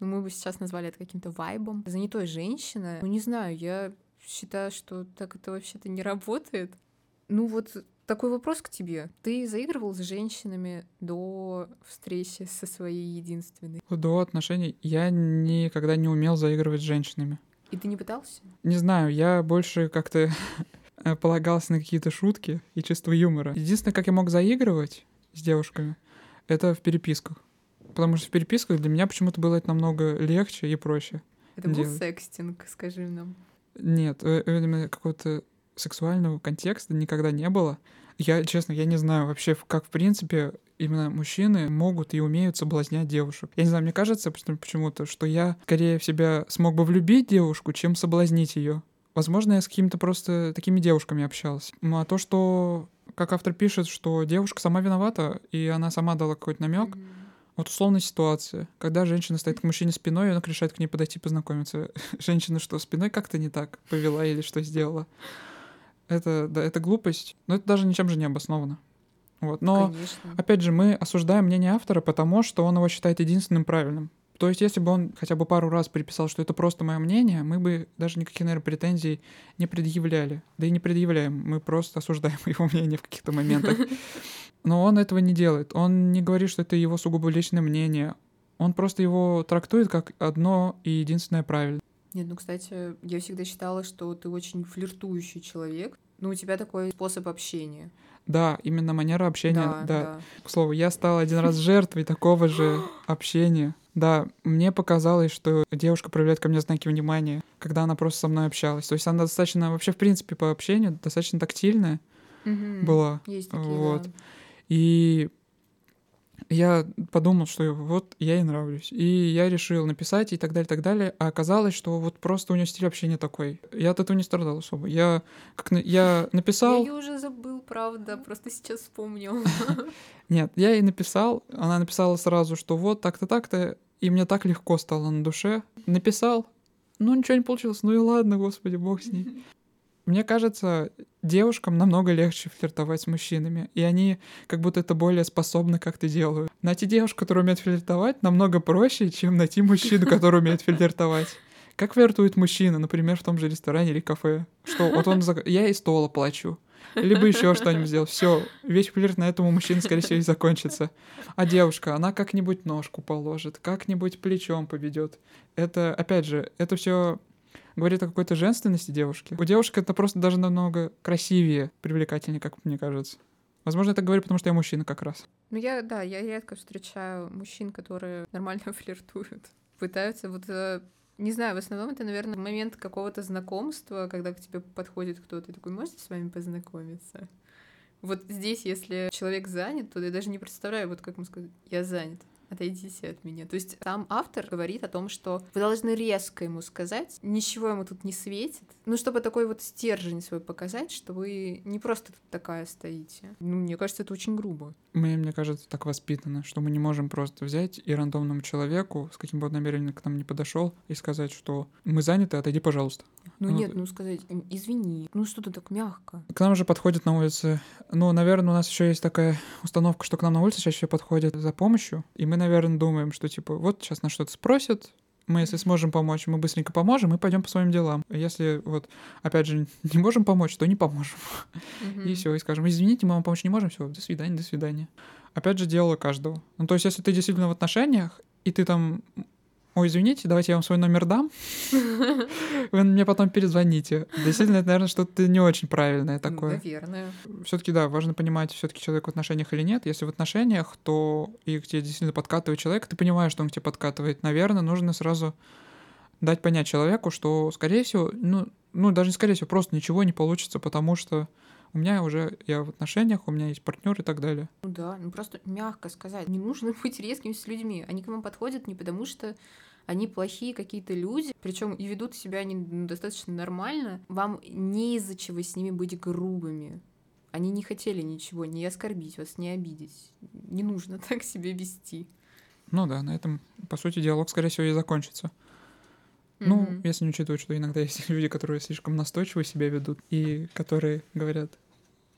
ну, мы бы сейчас назвали это каким-то вайбом. Занятой женщина, ну, не знаю, я считаю, что так это вообще-то не работает. Ну, вот такой вопрос к тебе. Ты заигрывал с женщинами до встречи со своей единственной? До отношений я никогда не умел заигрывать с женщинами. И ты не пытался? Не знаю, я больше как-то полагался на какие-то шутки и чувство юмора. Единственное, как я мог заигрывать с девушками, это в переписках. Потому что в переписках для меня почему-то было это намного легче и проще. Это был Делать. секстинг, скажи нам. Нет, э, именно какого-то сексуального контекста никогда не было. Я, честно, я не знаю вообще, как в принципе именно мужчины могут и умеют соблазнять девушек. Я не знаю, мне кажется почему- почему-то, что я скорее в себя смог бы влюбить девушку, чем соблазнить ее. Возможно, я с какими-то просто такими девушками общался. Ну а то, что, как автор пишет, что девушка сама виновата, и она сама дала какой-то намек, Мгм. Вот условная ситуация, когда женщина стоит к мужчине спиной, и он решает к ней подойти познакомиться. Женщина что, спиной как-то не так повела или что сделала? Это, да, это глупость, но это даже ничем же не обосновано. Вот. Но, Конечно. опять же, мы осуждаем мнение автора, потому что он его считает единственным правильным. То есть, если бы он хотя бы пару раз приписал, что это просто мое мнение, мы бы даже никаких, наверное, претензий не предъявляли. Да и не предъявляем, мы просто осуждаем его мнение в каких-то моментах. Но он этого не делает. Он не говорит, что это его сугубо личное мнение. Он просто его трактует как одно и единственное правильное. Нет, ну, кстати, я всегда считала, что ты очень флиртующий человек. Ну, у тебя такой способ общения. Да, именно манера общения. да, да. да. К слову, я стал один раз жертвой такого же общения. Да, мне показалось, что девушка проявляет ко мне знаки внимания, когда она просто со мной общалась. То есть она достаточно, вообще, в принципе, по общению, достаточно тактильная была. Есть такие, Вот. да. И я подумал, что вот я ей нравлюсь. И я решил написать и так далее, так далее. А оказалось, что вот просто у нее стиль общения такой. Я от этого не страдал особо. Я, как на- я написал... Я ее уже забыл, правда, просто сейчас вспомнил. Нет, я ей написал, она написала сразу, что вот так-то, так-то, и мне так легко стало на душе. Написал, ну ничего не получилось, ну и ладно, господи, бог с ней. Мне кажется, девушкам намного легче флиртовать с мужчинами, и они как будто это более способны как-то делают. Найти девушку, которая умеет флиртовать, намного проще, чем найти мужчину, который умеет флиртовать. Как флиртует мужчина, например, в том же ресторане или кафе? Что вот он, зак- я и стола плачу, либо еще что-нибудь сделал. Все, весь флирт на этом у мужчины, скорее всего, и закончится. А девушка, она как-нибудь ножку положит, как-нибудь плечом поведет. Это, опять же, это все говорит о какой-то женственности девушки. У девушек это просто даже намного красивее, привлекательнее, как мне кажется. Возможно, я так говорю, потому что я мужчина как раз. Ну, я, да, я редко встречаю мужчин, которые нормально флиртуют. Пытаются вот... э, Не знаю, в основном это, наверное, момент какого-то знакомства, когда к тебе подходит кто-то и такой, можете с вами познакомиться? Вот здесь, если человек занят, то я даже не представляю, вот как ему сказать, я занят. Отойдите от меня. То есть сам автор говорит о том, что вы должны резко ему сказать, ничего ему тут не светит, ну, чтобы такой вот стержень свой показать, что вы не просто тут такая стоите. Ну, мне кажется, это очень грубо. Мы, мне кажется, так воспитаны, что мы не можем просто взять и рандомному человеку, с каким бы намерением к нам не подошел, и сказать, что мы заняты, отойди, пожалуйста. Ну, нет, ну сказать, извини, ну что ты так мягко. К нам же подходят на улице. Ну, наверное, у нас еще есть такая установка, что к нам на улице чаще подходят за помощью, и мы, наверное, думаем, что типа вот сейчас нас что-то спросят, мы, если сможем помочь, мы быстренько поможем и пойдем по своим делам. Если вот, опять же, не можем помочь, то не поможем. Mm-hmm. И все, и скажем, извините, мы вам помочь не можем, все, до свидания, до свидания. Опять же, дело каждого. Ну, то есть, если ты действительно в отношениях, и ты там ой, извините, давайте я вам свой номер дам, вы мне потом перезвоните. Действительно, это, наверное, что-то не очень правильное такое. Наверное. все таки да, важно понимать, все таки человек в отношениях или нет. Если в отношениях, то и к тебе действительно подкатывает человек, ты понимаешь, что он к тебе подкатывает. Наверное, нужно сразу дать понять человеку, что, скорее всего, ну, ну, даже не скорее всего, просто ничего не получится, потому что у меня уже, я в отношениях, у меня есть партнер и так далее. Ну да, ну просто мягко сказать. Не нужно быть резким с людьми. Они к вам подходят не потому, что они плохие какие-то люди, причем и ведут себя они достаточно нормально, вам не из-за чего с ними быть грубыми. Они не хотели ничего, не оскорбить вас, не обидеть. Не нужно так себя вести. Ну да, на этом, по сути, диалог, скорее всего, и закончится. Mm-hmm. Ну, если не учитывать, что иногда есть люди, которые слишком настойчиво себя ведут, и которые говорят,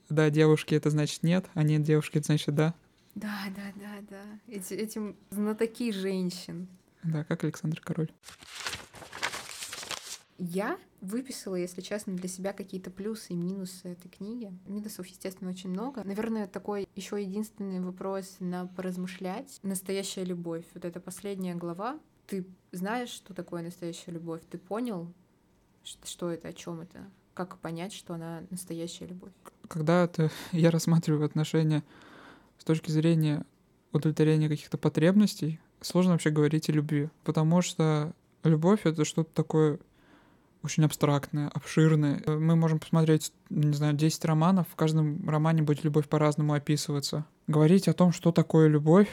да, девушки, это значит нет, а нет, девушки, это значит да. Да, да, да, да. Эти, этим знатоки женщин. Да, как Александр Король. Я выписала, если честно, для себя какие-то плюсы и минусы этой книги. Минусов, естественно, очень много. Наверное, такой еще единственный вопрос на поразмышлять. Настоящая любовь. Вот эта последняя глава. Ты знаешь, что такое настоящая любовь? Ты понял, что это, о чем это? Как понять, что она настоящая любовь? Когда это я рассматриваю отношения с точки зрения удовлетворения каких-то потребностей, сложно вообще говорить о любви, потому что любовь — это что-то такое очень абстрактное, обширное. Мы можем посмотреть, не знаю, 10 романов, в каждом романе будет любовь по-разному описываться. Говорить о том, что такое любовь,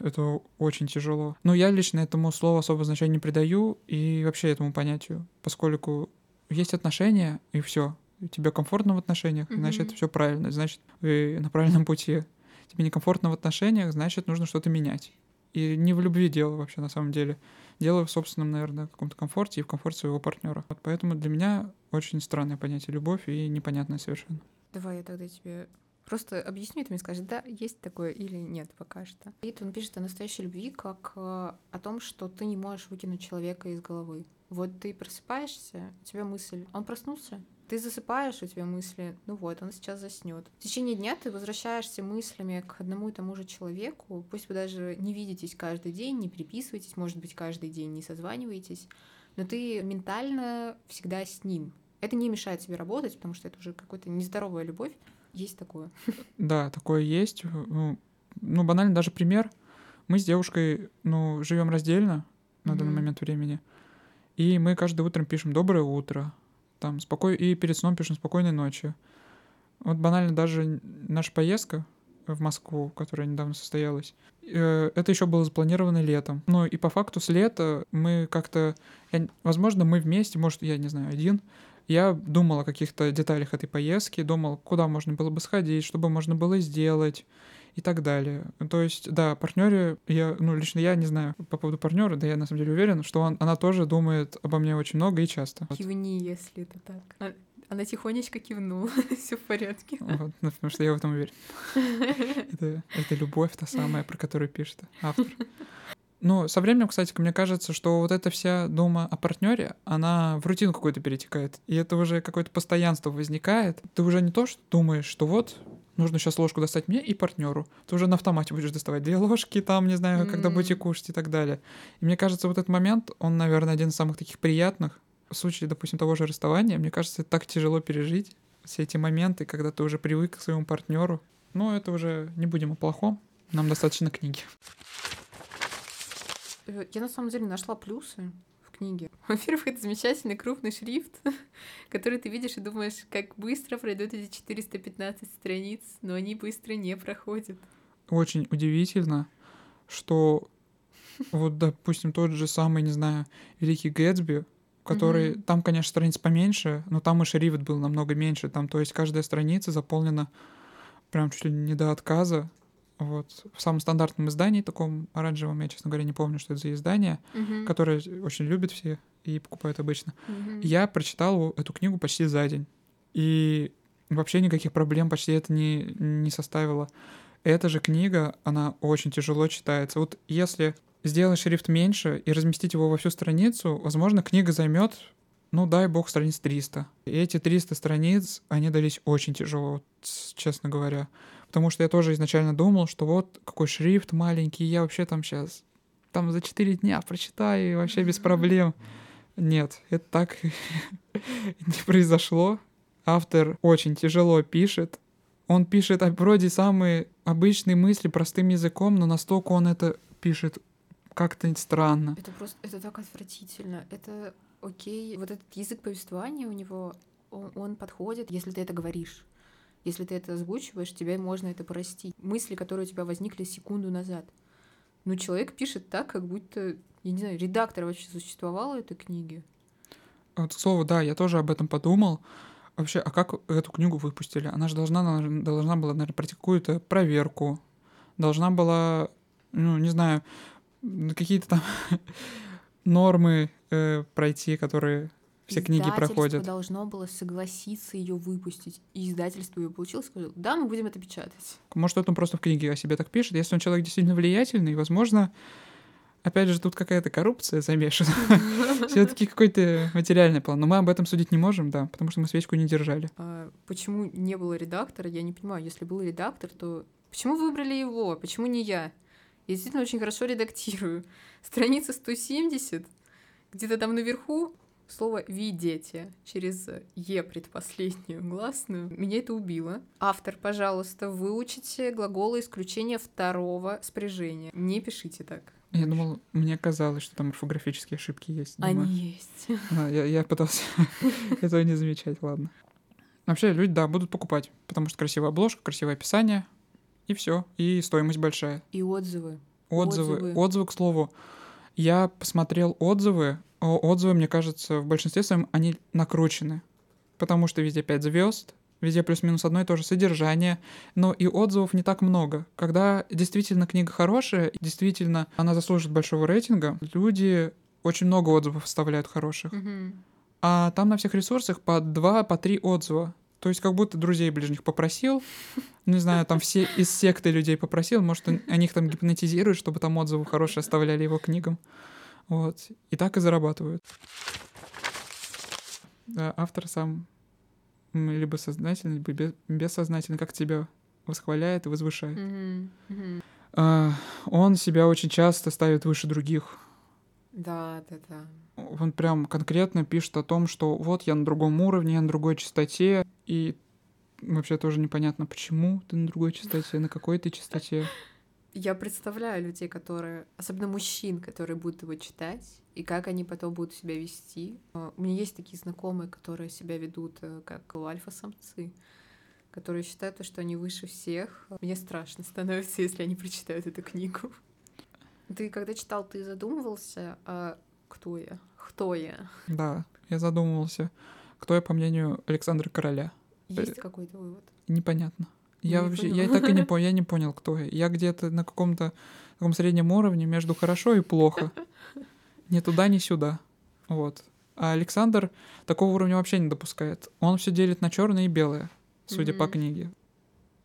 это очень тяжело. Но я лично этому слову особо значения не придаю и вообще этому понятию, поскольку есть отношения, и все. Тебе комфортно в отношениях, mm-hmm. значит, все правильно, значит, вы на правильном пути. Тебе некомфортно в отношениях, значит, нужно что-то менять. И не в любви дело вообще на самом деле. Дело в собственном, наверное, каком-то комфорте и в комфорте своего партнера. Вот поэтому для меня очень странное понятие любовь и непонятное совершенно. Давай я тогда тебе просто объясню, ты мне скажешь, да, есть такое или нет пока что. И он пишет о настоящей любви как э, о том, что ты не можешь выкинуть человека из головы. Вот ты просыпаешься, у тебя мысль, он проснулся, ты засыпаешь, у тебя мысли, ну вот, он сейчас заснет. В течение дня ты возвращаешься мыслями к одному и тому же человеку, пусть вы даже не видитесь каждый день, не переписываетесь, может быть, каждый день не созваниваетесь, но ты ментально всегда с ним. Это не мешает тебе работать, потому что это уже какая-то нездоровая любовь. Есть такое. Да, такое есть. Ну, ну банально даже пример. Мы с девушкой, ну, живем раздельно на mm-hmm. данный момент времени. И мы каждое утро пишем «Доброе утро», там спокой... и перед сном пишем «Спокойной ночи». Вот банально даже наша поездка в Москву, которая недавно состоялась, э, это еще было запланировано летом. Ну и по факту с лета мы как-то... Возможно, мы вместе, может, я не знаю, один, я думал о каких-то деталях этой поездки, думал, куда можно было бы сходить, что бы можно было сделать и так далее. То есть, да, партнере, я, ну, лично я не знаю по поводу партнера, да я на самом деле уверен, что он, она тоже думает обо мне очень много и часто. Кивни, если это так. А, она тихонечко кивнула, все в порядке. Вот, ну, потому что я в этом уверен. это, это любовь та самая, про которую пишет автор. Ну, со временем, кстати, мне кажется, что вот эта вся дума о партнере, она в рутину какую-то перетекает. И это уже какое-то постоянство возникает. Ты уже не то, что думаешь, что вот нужно сейчас ложку достать мне и партнеру. Ты уже на автомате будешь доставать две ложки, там, не знаю, mm-hmm. когда будете кушать и так далее. И мне кажется, вот этот момент, он, наверное, один из самых таких приятных. В случае, допустим, того же расставания, мне кажется, это так тяжело пережить все эти моменты, когда ты уже привык к своему партнеру. Но это уже не будем о плохом. Нам достаточно книги. Э, я на самом деле нашла плюсы книги. Во-первых, это замечательный крупный шрифт, который ты видишь и думаешь, как быстро пройдут эти 415 страниц, но они быстро не проходят. Очень удивительно, что Вот, допустим, тот же самый, не знаю, Великий Гэтсби, который... Mm-hmm. Там, конечно, страниц поменьше, но там и шрифт был намного меньше. Там, то есть, каждая страница заполнена прям чуть ли не до отказа. Вот. В самом стандартном издании, таком оранжевом, я, честно говоря, не помню, что это за издание, mm-hmm. которое очень любят все и покупают обычно. Mm-hmm. Я прочитал эту книгу почти за день. И вообще никаких проблем почти это не, не составило. Эта же книга, она очень тяжело читается. Вот если сделать шрифт меньше и разместить его во всю страницу, возможно, книга займет, ну, дай бог, страниц 300. И эти 300 страниц, они дались очень тяжело, честно говоря. Потому что я тоже изначально думал, что вот какой шрифт маленький, я вообще там сейчас там за 4 дня прочитаю и вообще без проблем. Нет, это так не произошло. Автор очень тяжело пишет. Он пишет вроде самые обычные мысли простым языком, но настолько он это пишет как-то странно. Это просто, это так отвратительно. Это окей. Вот этот язык повествования у него, он, он подходит, если ты это говоришь. Если ты это озвучиваешь, тебе можно это простить. Мысли, которые у тебя возникли секунду назад. Но человек пишет так, как будто, я не знаю, редактор вообще существовал этой книги. Вот, к слову, да, я тоже об этом подумал. Вообще, а как эту книгу выпустили? Она же должна, должна была, наверное, пройти какую-то проверку. Должна была, ну, не знаю, какие-то там нормы э, пройти, которые все книги проходят. должно было согласиться ее выпустить. И издательство ее получило, сказал, да, мы будем это печатать. Может, он просто в книге о себе так пишет. Если он человек действительно влиятельный, возможно, опять же, тут какая-то коррупция замешана. Все-таки какой-то материальный план. Но мы об этом судить не можем, да, потому что мы свечку не держали. А почему не было редактора, я не понимаю. Если был редактор, то почему выбрали его? Почему не я? Я действительно очень хорошо редактирую. Страница 170, где-то там наверху слово «видите» через «е» предпоследнюю гласную. Меня это убило. Автор, пожалуйста, выучите глаголы исключения второго спряжения. Не пишите так. Я думал, мне казалось, что там орфографические ошибки есть. Думаю. Они есть. А, я, я пытался этого не замечать, ладно. Вообще, люди, да, будут покупать, потому что красивая обложка, красивое описание, и все, и стоимость большая. И отзывы. Отзывы. Отзывы, отзывы к слову. Я посмотрел отзывы. Отзывы, мне кажется, в большинстве своем они накручены. Потому что везде 5 звезд, везде плюс-минус одно и то же содержание, но и отзывов не так много. Когда действительно книга хорошая, действительно она заслужит большого рейтинга, люди очень много отзывов оставляют хороших. Mm-hmm. А там на всех ресурсах по два, по три отзыва. То есть как будто друзей ближних попросил, не знаю, там все из секты людей попросил, может, они их там гипнотизируют, чтобы там отзывы хорошие оставляли его книгам. Вот. И так и зарабатывают. Автор сам либо сознательно, либо бессознательно как тебя восхваляет и возвышает. Mm-hmm. Mm-hmm. А, он себя очень часто ставит выше других. Да, да, да он прям конкретно пишет о том, что вот я на другом уровне, я на другой частоте, и вообще тоже непонятно, почему ты на другой частоте, на какой ты частоте. Я представляю людей, которые, особенно мужчин, которые будут его читать, и как они потом будут себя вести. У меня есть такие знакомые, которые себя ведут э, как альфа-самцы, которые считают, что они выше всех. Мне страшно становится, если они прочитают эту книгу. Ты когда читал, ты задумывался, а кто я? Кто я? Да, я задумывался. Кто я, по мнению Александра Короля? Есть какой-то вывод? Непонятно. Я не вообще, понял. я так и не понял, я не понял, кто я. Я где-то на каком-то таком среднем уровне между хорошо и плохо. Ни туда, ни сюда. Вот. А Александр такого уровня вообще не допускает. Он все делит на черное и белое, судя mm-hmm. по книге.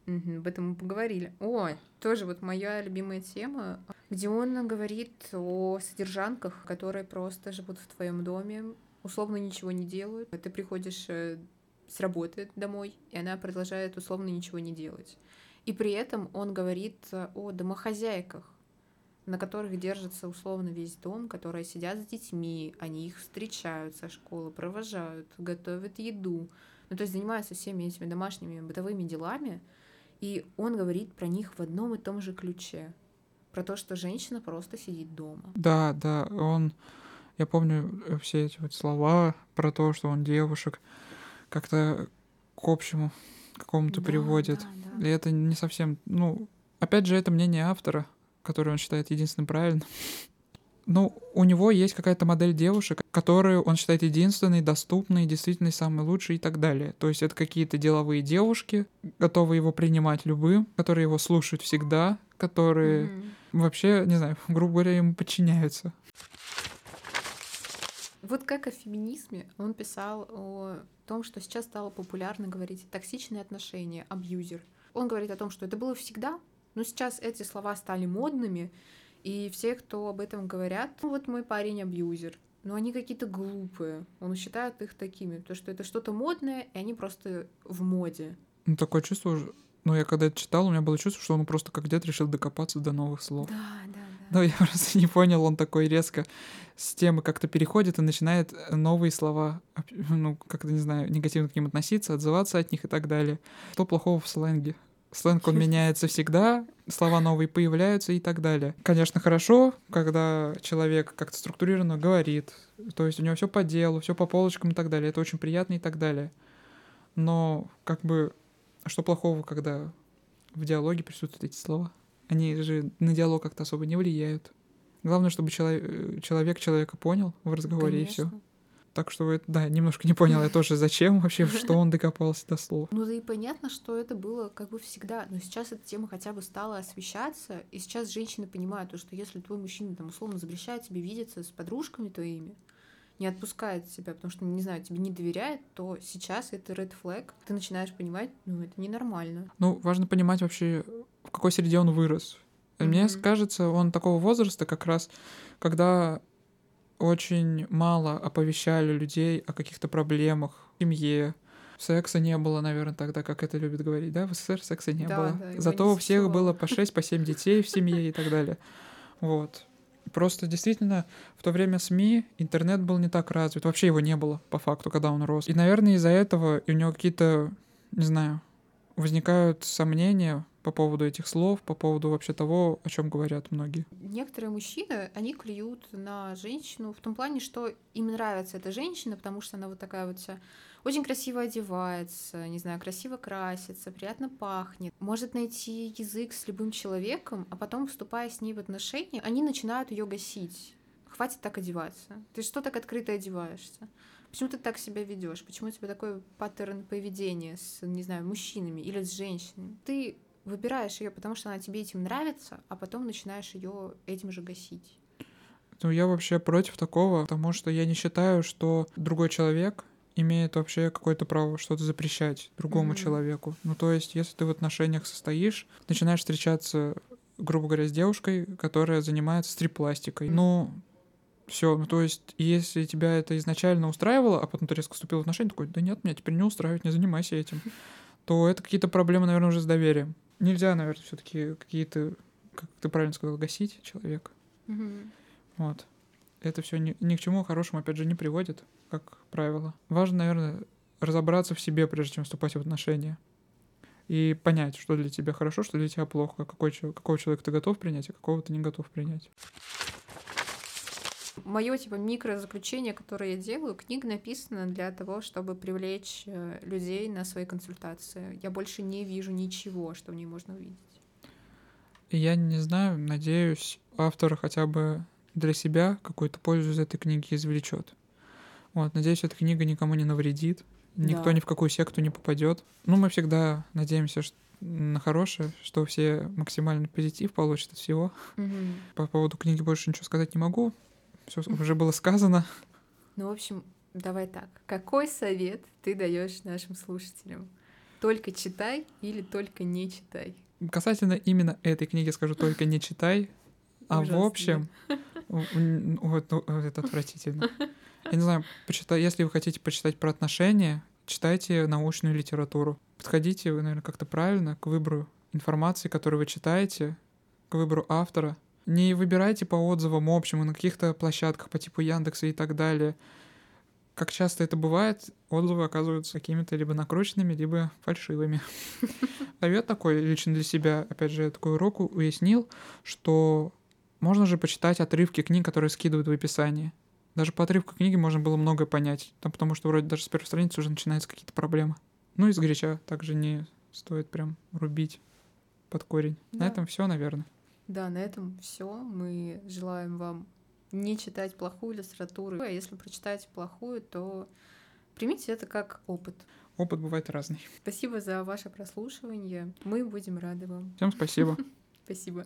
Угу, об этом мы поговорили. Ой, тоже вот моя любимая тема, где он говорит о содержанках, которые просто живут в твоем доме, условно ничего не делают. Ты приходишь э, с работы домой, и она продолжает условно ничего не делать. И при этом он говорит о домохозяйках, на которых держится условно весь дом, которые сидят с детьми, они их встречают со школы, провожают, готовят еду. Ну, то есть занимаются всеми этими домашними бытовыми делами, и он говорит про них в одном и том же ключе. Про то, что женщина просто сидит дома. Да, да, он... Я помню э, все эти вот слова про то, что он девушек как-то к общему какому-то да, приводит. Да, да. И это не совсем... Ну, опять же, это мнение автора, которое он считает единственным правильным. Ну, у него есть какая-то модель девушек, которую он считает единственной, доступной, действительно самой лучшей и так далее. То есть это какие-то деловые девушки, готовые его принимать любым, которые его слушают всегда, которые mm-hmm. вообще, не знаю, грубо говоря, ему подчиняются. Вот как о феминизме он писал о том, что сейчас стало популярно говорить токсичные отношения, абьюзер. Он говорит о том, что это было всегда, но сейчас эти слова стали модными, и все, кто об этом говорят, ну вот мой парень абьюзер, но они какие-то глупые. Он считает их такими, потому что это что-то модное, и они просто в моде. Ну, такое чувство, ну, я когда это читал, у меня было чувство, что он просто как дед решил докопаться до новых слов. Да, да, да. Но я просто не понял, он такой резко с темы как-то переходит и начинает новые слова, ну, как-то, не знаю, негативно к ним относиться, отзываться от них и так далее. Что плохого в сленге? Сленг, он меняется всегда, слова новые появляются и так далее. Конечно, хорошо, когда человек как-то структурированно говорит, то есть у него все по делу, все по полочкам и так далее. Это очень приятно и так далее. Но как бы что плохого, когда в диалоге присутствуют эти слова? Они же на диалог как-то особо не влияют. Главное, чтобы человек, человек человека понял в разговоре Конечно. и все. Так что, это, да, немножко не понял я тоже, зачем вообще, что он докопался до слов. Ну да и понятно, что это было как бы всегда. Но сейчас эта тема хотя бы стала освещаться, и сейчас женщины понимают, что если твой мужчина там условно запрещает тебе видеться с подружками твоими, не отпускает тебя, потому что, не знаю, тебе не доверяет, то сейчас это red flag. Ты начинаешь понимать, ну, это ненормально. Ну, важно понимать вообще, в какой среде он вырос. Mm-hmm. Мне кажется, он такого возраста как раз, когда очень мало оповещали людей о каких-то проблемах в семье. Секса не было, наверное, тогда, как это любят говорить, да? В СССР секса не да, было. Да, Зато у всех было по 6, по 7 детей в семье и так далее. Вот. Просто действительно в то время СМИ интернет был не так развит. Вообще его не было, по факту, когда он рос. И, наверное, из-за этого у него какие-то, не знаю, возникают сомнения по поводу этих слов, по поводу вообще того, о чем говорят многие. Некоторые мужчины, они клюют на женщину в том плане, что им нравится эта женщина, потому что она вот такая вот вся очень красиво одевается, не знаю, красиво красится, приятно пахнет, может найти язык с любым человеком, а потом, вступая с ней в отношения, они начинают ее гасить. Хватит так одеваться. Ты что так открыто одеваешься? Почему ты так себя ведешь? Почему у тебя такой паттерн поведения с, не знаю, мужчинами или с женщинами? Ты выбираешь ее, потому что она тебе этим нравится, а потом начинаешь ее этим же гасить. Ну, я вообще против такого, потому что я не считаю, что другой человек имеет вообще какое-то право что-то запрещать другому mm-hmm. человеку. Ну, то есть, если ты в отношениях состоишь, начинаешь встречаться, грубо говоря, с девушкой, которая занимается стрип-пластикой. Mm-hmm. Ну, все, ну то есть, если тебя это изначально устраивало, а потом ты резко вступил в отношения, такой, да нет, меня теперь не устраивает, не занимайся этим, то это какие-то проблемы, наверное, уже с доверием. Нельзя, наверное, все-таки какие-то, как ты правильно сказал, гасить человека. Mm-hmm. Вот. Это все ни, ни к чему хорошему, опять же, не приводит, как правило. Важно, наверное, разобраться в себе, прежде чем вступать в отношения. И понять, что для тебя хорошо, что для тебя плохо, какой, какого человека ты готов принять, а какого ты не готов принять мое типа микрозаключение, которое я делаю, книга написана для того, чтобы привлечь э, людей на свои консультации. Я больше не вижу ничего, что в ней можно увидеть. Я не знаю, надеюсь, автор хотя бы для себя какую-то пользу из этой книги извлечет. Вот, надеюсь, эта книга никому не навредит, никто да. ни в какую секту не попадет. Ну, мы всегда надеемся, что на хорошее, что все максимальный позитив получат от всего. Угу. По поводу книги больше ничего сказать не могу все уже было сказано. Ну, в общем, давай так. Какой совет ты даешь нашим слушателям? Только читай или только не читай? Касательно именно этой книги скажу только не читай, а в общем, вот, это отвратительно. Я не знаю, почитай, если вы хотите почитать про отношения, читайте научную литературу. Подходите вы, наверное, как-то правильно к выбору информации, которую вы читаете, к выбору автора — не выбирайте по отзывам общим на каких-то площадках по типу Яндекса и так далее. Как часто это бывает, отзывы оказываются какими-то либо накрученными, либо фальшивыми. Совет такой лично для себя, опять же, такой урок уяснил, что можно же почитать отрывки книг, которые скидывают в описании. Даже по отрывку книги можно было многое понять, там, потому что вроде даже с первой страницы уже начинаются какие-то проблемы. Ну и с горяча также не стоит прям рубить под корень. Да. На этом все, наверное. Да, на этом все. Мы желаем вам не читать плохую литературу. А если прочитать плохую, то примите это как опыт. Опыт бывает разный. Спасибо за ваше прослушивание. Мы будем рады вам. Всем спасибо. Спасибо.